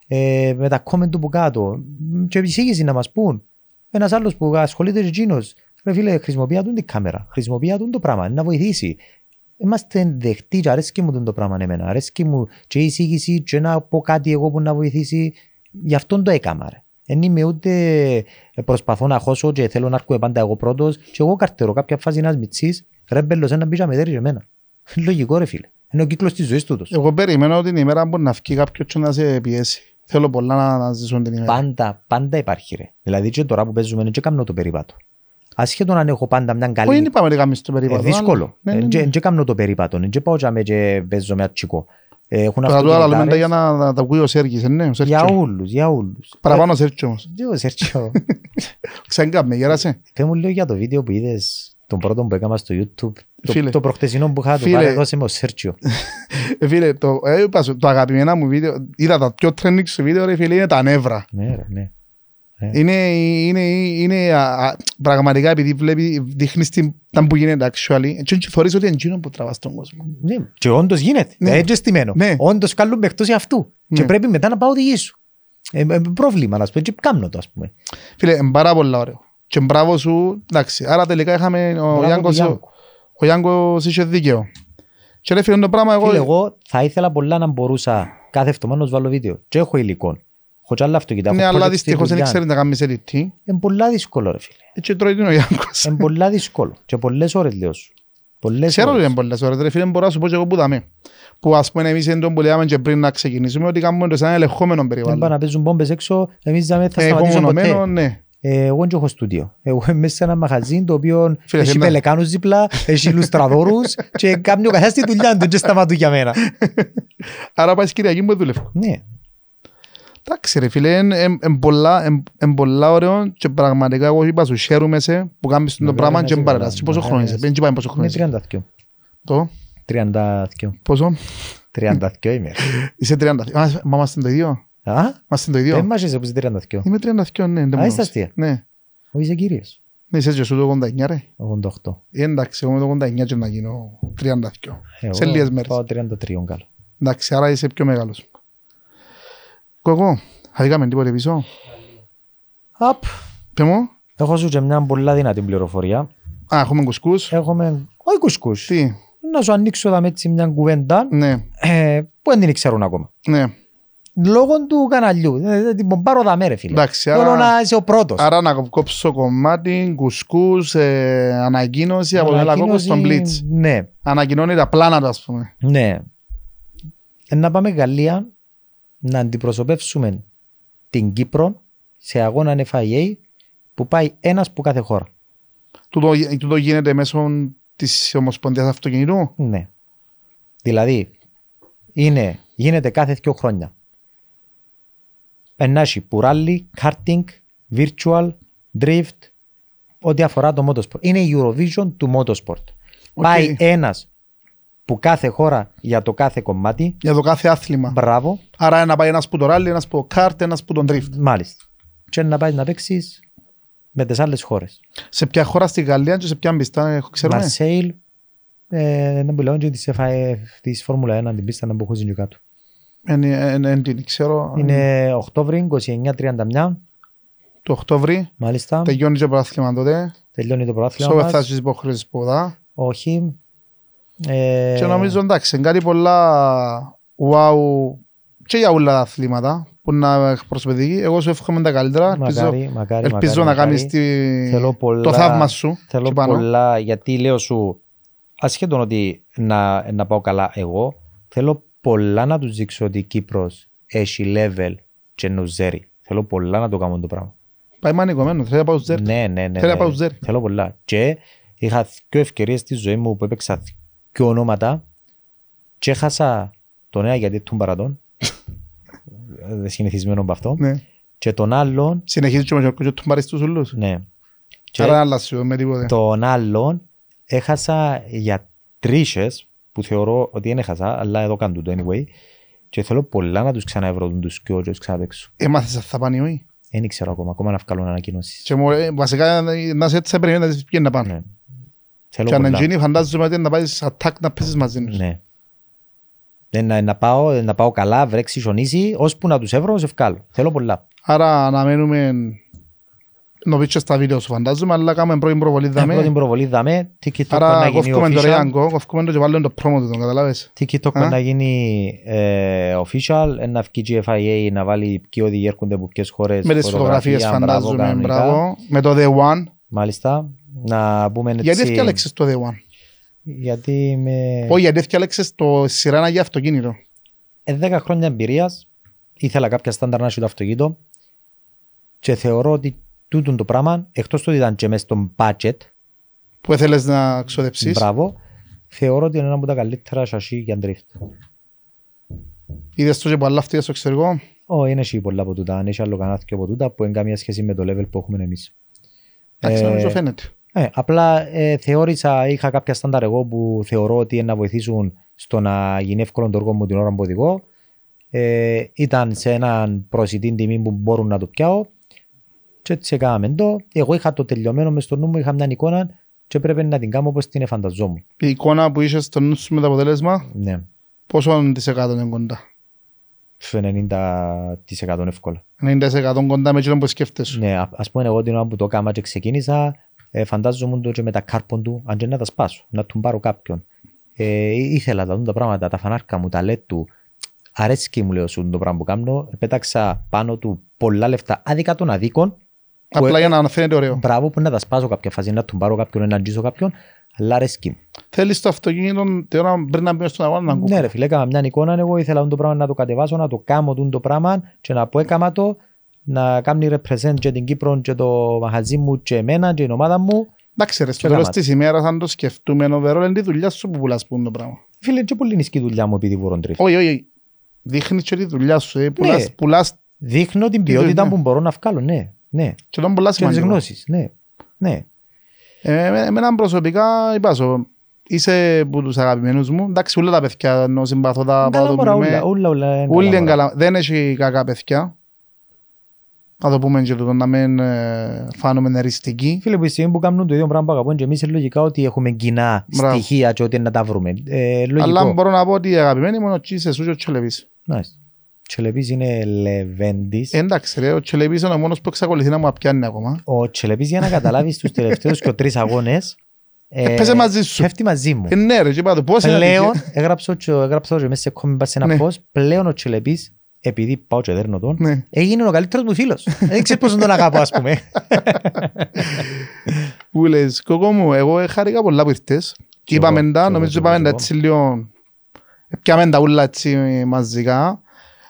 Ε, με τα comment του που κάτω, μ, και εισήγηση να μας πούν. Ένας άλλος που ασχολείται και εκείνος, ρε φίλε, χρησιμοποιεί τον την κάμερα, χρησιμοποιεί τον το πράγμα, να βοηθήσει. Είμαστε δεχτοί και αρέσκει μου τον το πράγμα εμένα. Αρέσκει μου και η εισήγηση και να πω κάτι εγώ που να βοηθήσει. Γι' αυτόν το έκανα. Ρε. Δεν είμαι ούτε προσπαθώ να χώσω και θέλω να έρχομαι πάντα εγώ πρώτος και εγώ καρτερώ κάποια φάση ένας μητσής ρε μπέλος ένα μπήζα με δέρει και εμένα. Λογικό ρε φίλε. Είναι ο κύκλος της ζωής τούτος. Εγώ περιμένω την ημέρα που να βγει κάποιος και να σε πιέσει. Θέλω πολλά να, να ζήσω την ημέρα. Πάντα, πάντα υπάρχει ρε. Δηλαδή και τώρα που παίζουμε δεν κάνω το περίπατο. Ασχέτως αν έχω πάντα μια Όχι, καλή... δεν είπαμε ότι κάνεις το Ε, περίπατο. δύσκολο. αλλά- Ναι, ναι, ναι. Δεν κάνω το περίπατο. Δεν πάω και και παίζω με ατσικό. Ε, Έχουν Τώρα του άλλα λέμε τα αυτοκινητάρες για να να τα ακούει ο Σέργης, ε, ναι, ο για Σέρκιο. όλους, για όλους. Παραπάνω ο Σέρκιο όμως. Τι ο Σέρτσιο. Ξαγκάμε, γέρασε. Πες μου λίγο για το βίντεο που είδες τον πρώτο που έκανα στο YouTube. Το, Φίλε. το προχτεσινό που είχα το Φίλε. πάρε δώσε με ο Σέρτσιο. Ε, Φίλε, το, ε, είπα σου, το αγαπημένο μου βίντεο, είδα τα πιο trending στο βίντεο, ρε φίλε, είναι τα νεύρα. Ναι, ρε, ναι. Είναι, είναι, είναι α, α, πραγματικά επειδή βλέπει, δείχνεις την, τα που γίνεται actually και έτσι θεωρείς ότι είναι εκείνο που τραβάς τον κόσμο. Ναι. Και όντως γίνεται. Ναι. Ναι. Έτσι στημένο. Ναι. Όντως καλούν εκτός αυτού. Και Ναι. πρέπει μετά να πάω οδηγή σου. Ε, ε, πρόβλημα, να σου πω. Και κάνω το, ας πούμε. Φίλε, είναι πάρα πολύ ωραίο. Και μπράβο σου, εντάξει. Άρα τελικά είχαμε, ο Μπράβο Γιάνκος, του Γιάνκου. ο Γιάνκος είχε δίκαιο. Και ρε φίλε, το πράγμα εγώ... Φίλε, εγώ θα ήθελα πολλά να μπορούσα κάθε εβδομάδα να σου βάλω βίντεο. Και έχω υλικό. Έχω και άλλα αυτοκίνητα. Ναι, έχω αλλά project στη δυστυχώς δεν δουλειά. ξέρει να κάνεις edit. Είναι πολλά δύσκολο, ρε φίλε. Έτσι τρώει την ο Γιάνκος. Είναι πολλά δύσκολο. Και πολλές ώρες λέω σου. Πολλές Ξέρω ότι ώρες. είναι πολλές ώρες, ρε φίλε, μπορώ να σου πω και εγώ που δαμε. Που ας πούμε εμείς είναι τον που λέγαμε και πριν να ξεκινήσουμε ότι κάνουμε το σε ένα ελεγχόμενο Δεν πάνε περιβάλλον. να παίζουν μπόμπες έξω, εμείς δεν θα Ε, σταματήσουμε μονομένο, ποτέ. ναι. Ε, Εγώ δεν έχω στούντιο. Εγώ είμαι μέσα σε ένα μαγαζί το οποίο Φίλε, έχει θέλει να- πελεκάνους δίπλα, έχει λουστραδόρους και κάνει ο καθένας τη δουλειά του και σταματούν για μένα. Άρα πάει Κυριακή που δουλεύω. Ναι. Εντάξει ρε φίλε, είναι πολλά, εν- εν πολλά ωραίο και πραγματικά εγώ είπα σου χαίρομαι σε που κάνεις το Μεγάλη πράγμα μέση, και μην καλά. παρελάσεις. Πόσο Μεγάλη χρόνο είσαι, μέση. δεν είπαμε πόσο χρόνο Είναι είσαι. 32. Το, 32. πόσο, 32 είμαι. είσαι 30. Α, Μα είμαστε το ίδιο. Α, Είμαστε το δεν ίδιο. μάχεσαι που είσαι 32. Είμαι 32, ναι. δεν Α, μπορώ. είσαι αστεία. Ναι, Όχι, είσαι κύριος. ναι, είσαι και σου το 89 ρε. 88. Ε, Εντάξει, εγώ με το 89 και να γίνω 32. Εγώ Σε λίγες μέρες. Πάω 33 καλά. Εντάξει, άρα είσαι πιο μεγάλος. Κοκό, χαθήκαμε τίποτε πίσω. Απ. Πε μου; Έχω σου και μια πολλά δυνατή πληροφορία. Α, έχουμε κουσκούς. Έχουμε, όχι κουσκούς. Τι, Να σου ανοίξω εδώ έτσι μια κουβέντα ναι, ε, που δεν την ξέρουν ακόμα. ναι. Λόγω του καναλιού. Ε, ε, Την πομπάρω δαμέ ρε φίλε. Εντάξει, Θέλω άρα, να είσαι ο πρώτος. άρα να κόψω κομμάτι, κουσκούς, ε, ανακοίνωση από τον Ελλακόκο στον Blitz. Ναι, Ανακοινώνει τα πλάνα του, ας πούμε. ναι. Ε, να πάμε Γαλλία να αντιπροσωπεύσουμε την Κύπρο σε αγώνα FIA που πάει ένας που κάθε χώρα. Τούτο, τούτο γίνεται μέσω της Ομοσπονδίας Αυτοκινητού. Ναι. Δηλαδή, είναι, γίνεται κάθε δύο χρόνια. Ενάχει πουράλι, karting, virtual, drift, ό,τι αφορά το motorsport. Είναι η Eurovision του motorsport. Πάει ένας που κάθε χώρα για το κάθε κομμάτι. Για το κάθε άθλημα. Μπράβο, Άρα να πάει ένας που το ράλι, ένας που το κάρτ, ένας που τον drift. μάλιστα. Και να πάει να παίξει με τις άλλες χώρες. Σε ποια χώρα στη Γαλλία και σε ποια μπιστά, έχω ξέρουμε; Μαρσέιλ, ε, να μιλάω και της, FIA, της Φόρμουλα 1, την πίστα να μπω χωρίς κάτω. Δεν την ξέρω. Είναι Οκτώβρη, 29-31, Το Οκτώβρη. μάλιστα. Τελειώνει και το πρωτάθλημα τότε. Τελειώνει το πρωτάθλημα Στο θα μας. στις υποχρεώσεις που δά. Όχι. Ε, Και νομίζω εντάξει, είναι κάτι πολλά wow και για όλα τα αθλήματα που να εκπροσωπηθεί. Εγώ σου εύχομαι τα καλύτερα. Ελπίζω, Μακάρι, μακάρι, ελπίζω μακάρι, να κάνεις μακάρι. τη- Θέλω πολλά- το θαύμα σου. Θέλω εκεί πάνω. πολλά, γιατί λέω σου, ασχέτων ότι να, να πάω καλά εγώ, θέλω πολλά να τους δείξω ότι η Κύπρος έχει level και νοζέρι. Θέλω πολλά να το κάνω το πράγμα. Πάει μανικωμένος, θέλει να πάω ζέρ. Ναι, ναι, ναι. Θέλει να ναι. πάω ζέρ. Θέλω πολλά. Και είχα δύο ευκαιρίες στη ζωή μου που έπαιξα δύο ονόματα και έχασα τον ένα γιατί του παρατών. Ε, συνηθισμένο από αυτό. Ναι. Και τον άλλον, Συνεχίζει και με τον κούτσο του πάρεις τους ούλους. ναι. Και Άρα να αλλάσου με τίποτε. τον άλλον έχασα για τρίσες που θεωρώ ότι δεν έχασα, αλλά εδώ κάνουν το anyway. Και θέλω πολλά να τους ξαναευρω τους και τους ξαναπαίξω. Έμαθες αν θα πάνε ή όχι; Δεν ξέρω ακόμα, ακόμα να βγάλουν ανακοινώσεις. Και μου, ε, βασικά να είσαι έτσι θα περιμένει να δεις ποιοι είναι να πάνε. Ναι. Θέλω Και αν πολλά. γίνει φαντάζομαι ότι να πάεις attack να πέσεις μαζί τους. Ναι. Ε, Να, να, πάω, να πάω καλά, βρέξει, σιωνίσει, ώσπου να τους έβρω, σε βγάλω. Θέλω πολλά. Άρα αναμένουμε να πεις και στα βίντεο σου φαντάζομαι, αλλά κάνουμε πρώτη προβολή Έχω την δάμε. προβολή δαμέ, TikTok να Άρα γίνει κόφκουμε το official. ρεάγκο, κόφκουμε το και βάλουμε το πρόμο του, τον καταλάβες. TikTok Α. να γίνει ε, official, να βγει GFIA να βάλει ποιοι οδηγοί έρχονται από ποιες χώρες. Με τις φωτογραφίες φωτογραφία, μπράβο, φαντάζομαι, κανονικά. μπράβο. Με το The One. Μάλιστα. Να πούμε έτσι. Γιατί έφτιαλεξες το The One; Γιατί με Όχι, γιατί έφτιαλεξες το σειρά για αυτοκίνητο. ε, 10 χρόνια εμπειρίας ήθελα κάποια στάνταρ να έχει το αυτοκίνητο και θεωρώ ότι τούτο το πράγμα, εκτός του ότι ήταν και μέσα στον budget, Που ήθελες να ξοδεψείς. μπράβο, θεωρώ ότι είναι ένα από τα καλύτερα σασί για drift. Είδες το και που άλλα αυτοί στο εξωτερικό; Ω, είναι εσύ πολλά από τούτα, αν έχει άλλο κανένα και από τούτα που είναι καμία σχέση με το level που έχουμε εμείς. Εντάξει, Ε, νομίζω φαίνεται. Ε, απλά ε, θεώρησα, είχα κάποια στάνταρ εγώ που θεωρώ ότι είναι να βοηθήσουν στο να γίνει εύκολο το έργο μου την ώρα που οδηγώ. Ε, ήταν σε έναν προσιτή τιμή που μπορούν να το πιάω και έτσι έκαναμε το. Εγώ είχα το τελειωμένο μες στο νου μου, είχα μια εικόνα και έπρεπε να την κάνω όπως την εφανταζόμουν. Η εικόνα που είσαι στο νου σου με το αποτέλεσμα, Ναι, πόσο της εκατό είναι κοντά; στο 90% εύκολα. 90% κοντά με εκείνο που σκέφτεσαι. Ναι, α- ας πούμε εγώ την ώρα που το έκανα και ξεκίνησα, ε, φαντάζομαι το και με τα κάρπον του, αν και να τα σπάσω, να του πάρω κάποιον. Ε, ήθελα τα, δουν τα πράγματα, τα φανάρκα μου, τα LED του, αρέσκει μου λέω σου το πράγμα που κάνω, πέταξα πάνω του πολλά λεφτά, άδικα των αδίκων, Απλά για να φαίνεται ωραίο. μπράβο που να τα σπάσω κάποια φάση, να του πάρω κάποιον, να αγγίσω κάποιον, αλλά αρέσκει μου. Θέλεις το αυτοκίνητο την ώρα πριν να μπει στον αγώνα να ακούει. Ναι ρε φίλε, έκανα μια εικόνα, εγώ ήθελα το πράγμα να το κατεβάσω, να το κάνω τούτο το πράγμα και να πω έκαμα το, να κάνει represent και την Κύπρο και το μαχαζί μου και εμένα και την ομάδα μου. Εντάξει ρε, στο Και τέλος γάμα. της ημέρας αν το σκεφτούμε overall είναι τη δουλειά σου που πουλάς που είναι το πράγμα. Φίλε, και πολύ νησκή δουλειά μου επειδή μπορώ τρίφ. Όχι, όχι. Δείχνεις και τη δουλειά σου. ε. Πουλάς, Ναι. πουλάς Δείχνω την Τι ποιότητα δουλειά. που μπορώ να βγάλω, ναι. ναι. και τον πολλά Και τις σημαντικό. γνώσεις, ναι. ναι. Ε, εμέ- Εμένα προσωπικά είπα σου, είσαι από τους αγαπημένους μου. Εντάξει, όλα τα παιδιά ενώ συμπαθώ τα Καλά μωρά, με- ούλα, ούλα, ούλα. είναι Όλοι είναι μωρά. καλά. Δεν έχει κακά παιδιά. Να το πούμε και τούτο, να μην ε, φάνουμε εριστικοί. Φίλε, που η στιγμή που κάνουν το ίδιο πράγμα που αγαπούν και εμείς είναι λογικά ότι έχουμε κοινά Μπράβο. στοιχεία και ότι να τα βρούμε. Ε, λογικό. Αλλά μπορώ να πω ότι οι αγαπημένοι μόνο τσι σε σου και ο Τσελεβής. Nice. Τσελεπής είναι Λεβέντης. Ε, Εντάξει ρε, ο Τσελεβής είναι ο μόνος που εξακολουθεί να μου απιάνει ακόμα. Ο Τσελεπής για να καταλάβεις τους τελευταίους και τρεις αγώνες ε, Έπαιζε μαζί σου. πέφτει μαζί μου. Ε, ναι ρε, και είπα του πώς είναι Πλέον, αλήθεια. έγραψα και έγραψα και μέσα σε κόμμα σε ένα Ναι. post, πλέον ο Τσελεπής, επειδή πάω και δέρνω τον, Ναι. έγινε ο καλύτερος μου φίλος. Δεν ξέρω πώς να τον αγαπώ, ας πούμε. Που λες, κόκο μου, εγώ χάρηκα πολλά που ήρθες. Κι Είπαμε εγώ, τα, κι εγώ, νομίζω κι εγώ, είπαμε τα κι έτσι λίγο... Πιάμε τα ούλα έτσι μαζικά.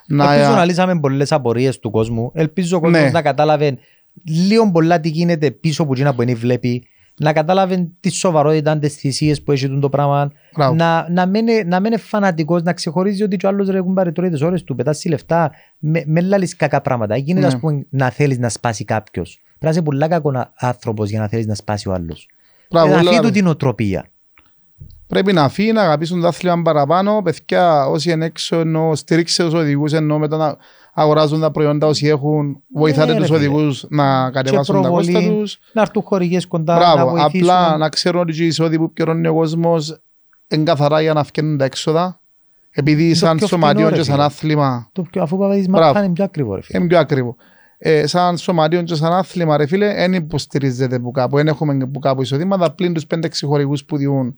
Να- Ελπίζω να λύσαμε πολλές απορίες του κόσμου. Ελπίζω ο κόσμος Ναι. να κατάλαβε λίγο πολλά τι γίνεται πίσω από εκείνα που είναι βλέπει. Να κατάλαβε τη σοβαρότητα, τις θυσίες που έχει το πράγμα. Μπράβο. Να, να, μην είναι, να μην είναι φανατικός, να ξεχωρίζει ότι και ο άλλος ρε έχουν πάρει τώρα τις ώρες του, πετάσει λεφτά, με, με λάλεις κακά πράγματα. Γίνεται Ναι. ας πούμε να θέλεις να σπάσει κάποιος. Πρέπει να είσαι πολλά κακό άνθρωπος για να θέλεις να σπάσει ο άλλος. Μπράβο, να όλα- φύγει του την οτροπία. Πρέπει να φύγει, να αγαπήσουν το άθλημα παραπάνω. Παιδιά, όσοι είναι έξω, ενώ στηρίξτε τους οδηγούς, ενώ μετά να αγοράζουν τα προϊόντα όσοι έχουν, βοηθάτε Ναι, ρε τους φίλε. οδηγούς να κατεβάσουν τα προβολή, κόστα τους. Να έρθουν χορηγές κοντά, να Μπράβο, βοηθήσουν. απλά να ξέρουν ότι και οι εισόδοι που πληρώνει ο κόσμος είναι καθαρά για να φτιάχνουν τα έξοδα. Επειδή το σαν πιο σωματείο φθηνό, ρε και σαν φίλε. άθλημα Το πιο, αφού πάει Μπράβο. θα είναι πιο ακριβό ρε φίλε. είναι πιο ακριβό. Ε, σαν σωματείο και σαν άθλημα, ρε φίλε, δεν υποστηρίζεται που κάπου. Δεν έχουμε που κάπου εισοδήματα πλην τους 5-6 χορηγούς που διούν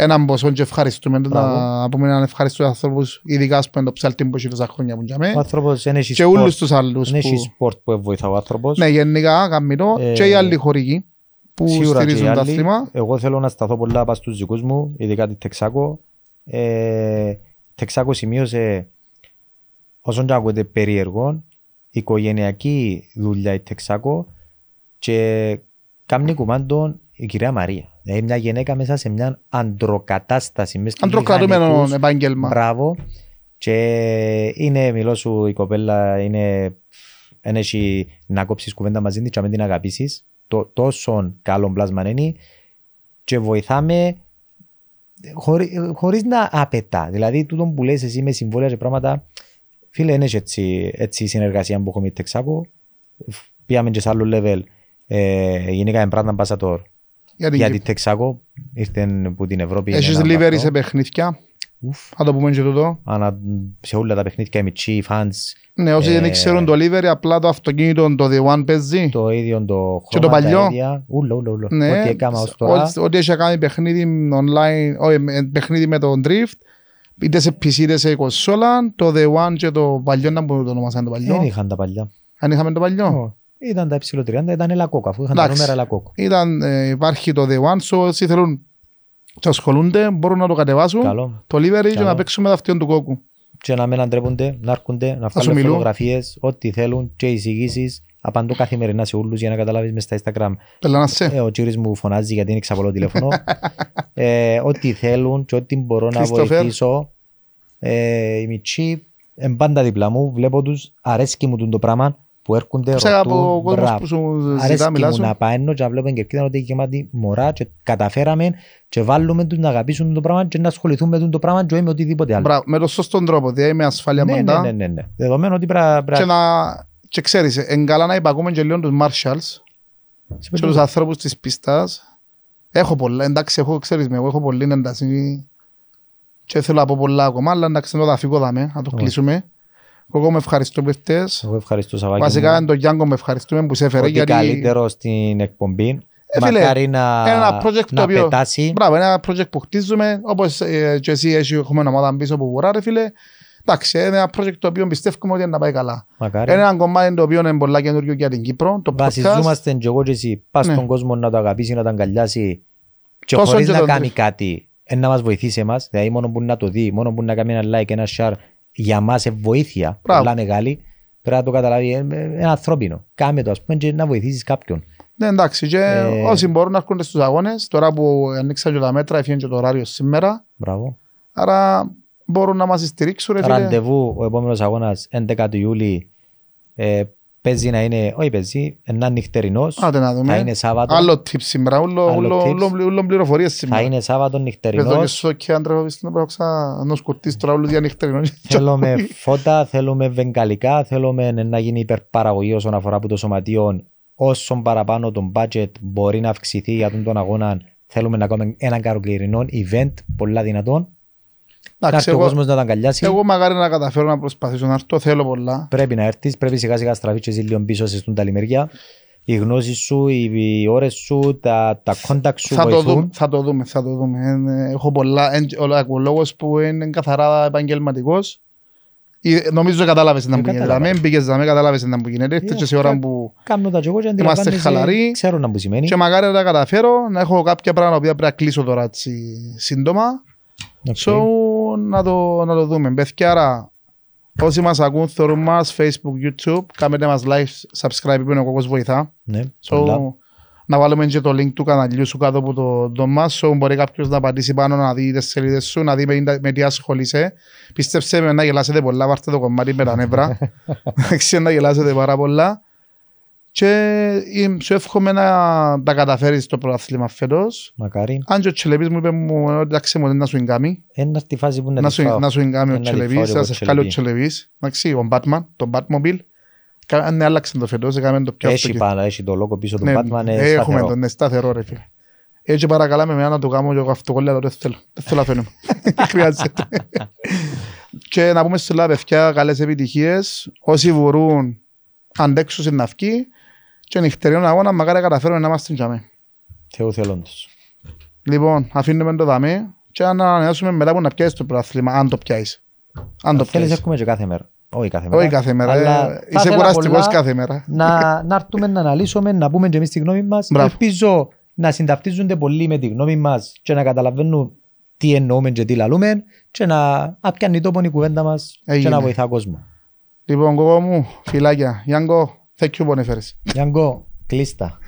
έναν ποσό και ευχαριστούμε. Να Μπράβο. πούμε έναν ευχαριστώ στους ανθρώπους, ειδικά που είναι το ψάλτη που έχει τόσα χρόνια που για Ο μέ. άνθρωπος δεν έχει Και sport, όλους τους άλλους δεν έχει που... sport που βοηθά ο άνθρωπος. Ναι, γενικά, καμπινό Ε, και οι άλλοι χορηγοί που Σίγουρα και οι στηρίζουν το άλλοι. άθλημα. Εγώ θέλω να σταθώ πολλά πάνω στους δικούς μου, ειδικά τη Τεξάκο. Ε, Τεξάκο σημείωσε, όσον και ακούγεται περίεργο, οικογενειακή δουλειά η Τεξάκο και κάνει κουμάντον η κυρία Μαρία. Δηλαδή μια γυναίκα μέσα σε μια αντροκατάσταση. μες στους Αντροκρατούμενο μηχανικούς. επάγγελμα. Μπράβο. Και είναι, μιλώ σου, η κοπέλα είναι, δεν έχει να κόψεις κουβέντα μαζί της και να μην την αγαπήσεις. Το, τόσο καλό πλάσμα είναι και βοηθάμε χωρί, χωρίς να απαιτά. Δηλαδή, τούτο που λες εσύ με συμβόλαια και πράγματα, φίλε, δεν έχει έτσι, έτσι συνεργασία που έχουμε με Τεξάκο. Πήγαμε και σε άλλο level. Ε, γενικά είναι πράγμα ambassador Για την για Κύπρο. την Τεξάκο. Ήρθε από την Ευρώπη. είναι Έχεις ένα delivery βαθμό. σε παιχνίδια; Ουφ. Θα το πούμε και τούτο. Ανα, σε όλα τα παιχνίδια με τσι, fans, Ναι, όσοι Ε, δεν ξέρουν το delivery, απλά το αυτοκίνητο, το The One παίζει. το ίδιο το χρώμα, Και το παλιό. τα ίδια, ούλο, ούλο, ούλο. Ναι, Ό,τι έκανα ως τώρα, ό,τι- ό,τι έχει κάνει παιχνίδι online, όχι, με- παιχνίδι με τον Drift, είτε σε PC είτε σε κονσόλα, το The One και το παλιό, να μπορούμε να το ονομάσουμε το δεν παλιό. είχαν τα παλιά. Αν είχαμε το παλιό. Ω, Ήταν τα υψηλό 30, ήταν ελακόκο, αφού είχαν τα Εντάξει. νούμερα ελακόκο. Ήταν, ε, υπάρχει το The One, so όσοι θέλουν και ασχολούνται, μπορούν να το κατεβάσουν. Καλό. Το livery και Καλό. να παίξουμε τα αυτιών του κόκκου. Και να μην αντρέπονται, να έρχονται, να σου βγάλουν μιλούν. φωτογραφίες, ό,τι θέλουν και εισηγήσεις. Απαντώ καθημερινά σε όλους για να καταλάβεις μες στα Instagram. Πελανάσαι. Ε, ο κύριος μου φωνάζει γιατί είναι ξαπολό τηλέφωνο. ε, ό,τι θέλουν και ό,τι μπορώ να Christopher. βοηθήσω. Ε, η Μιτσί, εν πάντα δίπλα μου, βλέπω τους, αρέσκει μου τούτο το πράγμα. Που έρχονται Ψάχνω από ρωτούν. κόσμος Μπράβο. που σου ζητά, Αρέσκει μιλάς μου σου. να πάω και να βλέπω κερκίδα ότι είναι γεμάτη μωρά και καταφέραμε και βάλουμε τους να αγαπήσουν το πράγμα και να ασχοληθούν με το πράγμα και όχι με οτιδήποτε άλλο. Μπράβο, με τον σωστόν τρόπο, δηλαδή με ασφάλεια Ναι, ναι, μαντά. ναι, ναι, ναι. Δεδομένου ότι πρέπει Και, να... να... και ξέρεις, εν καλά να υπακούμε και λίγο τους Marshalls και τους ανθρώπους της πίστας. Έχω πολλά, εντάξει, έχω, ξέρεις με, εγώ έχω πολύ ένταση και θέλω να πω πολλά ακόμα, αλλά εντάξει, να το αφήγω δάμε, να το Ωραία. κλείσουμε. Εγώ με ευχαριστώ που ήρθες. Εγώ ευχαριστώ Σαββάκη Βασικά μου. τον Γιάνγκο με ευχαριστούμε που σε έφερε Ότι γιατί... καλύτερο στην εκπομπή. Ε, φίλε, Μακάρι να, ένα project το να οποίο- πετάσει. Μπράβο, ένα project που χτίζουμε, όπως ε, και εσύ έχει έχουμε ένα ομάδα πίσω που βουρά ρε φίλε. Εντάξει, είναι ένα project το οποίο πιστεύουμε ότι είναι να πάει καλά. Μακάρι. Είναι ένα κομμάτι το οποίο είναι πολλά καινούριο για την Κύπρο, το podcast. Βασιζόμαστε και εγώ και εσύ πας Ναι. στον κόσμο να το αγαπήσει, να το αγκαλιάσει και Τόσο χωρίς και να τον κάνει τρεις. κάτι ε, να μας βοηθήσει εμάς, δηλαδή μόνο που να το δει, μόνο που να κάνει ένα like, ένα share για μας είναι βοήθεια, Μπράβο. πολλά μεγάλη, πρέπει να το καταλάβει, ε, ε, είναι ανθρώπινο. Κάμε το ας πούμε και να βοηθήσεις κάποιον. Ναι, εντάξει, και Ε, όσοι μπορούν να έρχονται στους αγώνες, τώρα που ανοίξαν και τα μέτρα, έφυγε και το ωράριο σήμερα, Μπράβο. άρα μπορούν να μας στηρίξουν ρε φίλε. Ραντεβού ο επόμενος αγώνας 11 του Ιούλη ε, παίζει να είναι, όχι παίζει, ένα νυχτερινός, Άντε να δούμε. θα είναι Σάββατο, Άλλο tips σήμερα, όλο, Άλλο όλο, tips. όλο, όλο πληροφορίες θα σήμερα. είναι Σάββατο Εδώ και νυχτερινός. στο και άντρα να πάω ξανά να σκορτείς τώρα όλους για νυχτερινός. Θέλουμε φώτα, θέλουμε βεγγαλικά, θέλουμε να γίνει υπερπαραγωγή όσον αφορά από το σωματείο. Όσο παραπάνω το budget μπορεί να αυξηθεί για τον, τον αγώνα, θέλουμε να κάνουμε ένα καλοκαιρινό event πολλά δυνατόν. Να Εντάξει, έρθει ο εγώ, κόσμος να τα αγκαλιάσει. εγώ μακάρι να καταφέρω να προσπαθήσω να έρθω, θέλω πολλά. Πρέπει να έρθεις, πρέπει σιγά σιγά στραφείς και εσύ λίγο πίσω σε στον ταλή μεριά. Οι γνώσεις σου, οι, οι ώρες σου, τα, τα contacts σου Θα το, βοηθούν. δούμε, θα το δούμε, θα το δούμε. Ε, Έχω πολλά, εν- ο, ο λόγος που είναι καθαρά επαγγελματικός. Ε, Νομίζω κατάλαβες να Ε, που γίνεται. κατάλαβα. Μην πήγες να κατάλαβες να που γίνεται. Ήρθες και σε ώρα που... Κάνω τα και εγώ και Είμαστε αντιλαμβάνεσαι, χαλαροί. ξέρω να που σημαίνει. Και μακάρι να τα καταφέρω, να έχω κάποια πράγματα που πρέπει να κλείσω τώρα έτσι, σύντομα. OK. So, να το, να το δούμε. Παιδιά, άρα, όσοι μας ακούν, θεωρούν μας Facebook, YouTube, κάνετε μας like, subscribe, που είναι ο Κόκος βοηθά. Ναι, So, πολλά. να βάλουμε και το link του καναλιού σου κάτω από το, το μας, so μπορεί κάποιος να πατήσει πάνω να δει τις σελίδες σου, να δει με, με τι ασχολείσαι. Πίστεψε με να γελάσετε πολλά, βάρτε το κομμάτι με τα νεύρα. Εντάξει, να γελάσετε πάρα πολλά. Και ε, σου εύχομαι να τα καταφέρεις το πρωτάθλημα φέτος. Μακάρι. Αν και ο Τσελεπής μου είπε μου, εντάξει μου, να σου εγκάμει. Ένα στη φάση που να Να τη σου, φάω. να σου εγκάμει ο Ένα λιφάρι Τσελεπής, από θα σε βγάλει ο Τσελεπής. Τσελεπής. Εντάξει, ο Batman, το Batmobile. Κα- Αν άλλαξε το φέτος, έκαμε το πιο Έχει αυτοκίνητο. πάνω, έχει το λόγο πίσω του Ναι, Batman, είναι έχουμε σταθερό. τον, ναι, σταθερό ρε φίλε. Έτσι παρακαλάμε με να το κάνω και εγώ αυτοκόλλα, αλλά δεν θέλω. Δεν θέλω να φαίνομαι. Δεν χρειάζεται. και να πούμε σε όλα παιδιά καλές επιτυχίες. Όσοι μπορούν αντέξουν στην ναυκή και νυχτεριών αγώνας μακάρι καταφέρουμε να είμαστε τζαμέ. Θεού θελόντος. Λοιπόν, αφήνουμε το δαμέ και να ανανεώσουμε μετά που να πιάσεις το πρωτάθλημα, αν το πιάσεις. Αν το Θέλεις πιάσεις. έχουμε και κάθε μέρα. Όχι κάθε μέρα. Όχι κάθε μέρα. Αλλά ε, θα Είσαι ήθελα κουραστικός πολλά κάθε μέρα. να, να έρθουμε να αναλύσουμε, να πούμε και εμείς τη γνώμη μας. Μπράβο. Ελπίζω να συνταυτίζονται πολύ με τη γνώμη μας και να καταλαβαίνουν τι εννοούμε και τι λαλούμε και να να πιάνει τόπο η κουβέντα μας και Έγινε. να βοηθά κόσμο. Λοιπόν, κόκο μου, φιλάκια. Γιάνγκο, thank you που ανέφερες. Γιάνγκο, κλείστα.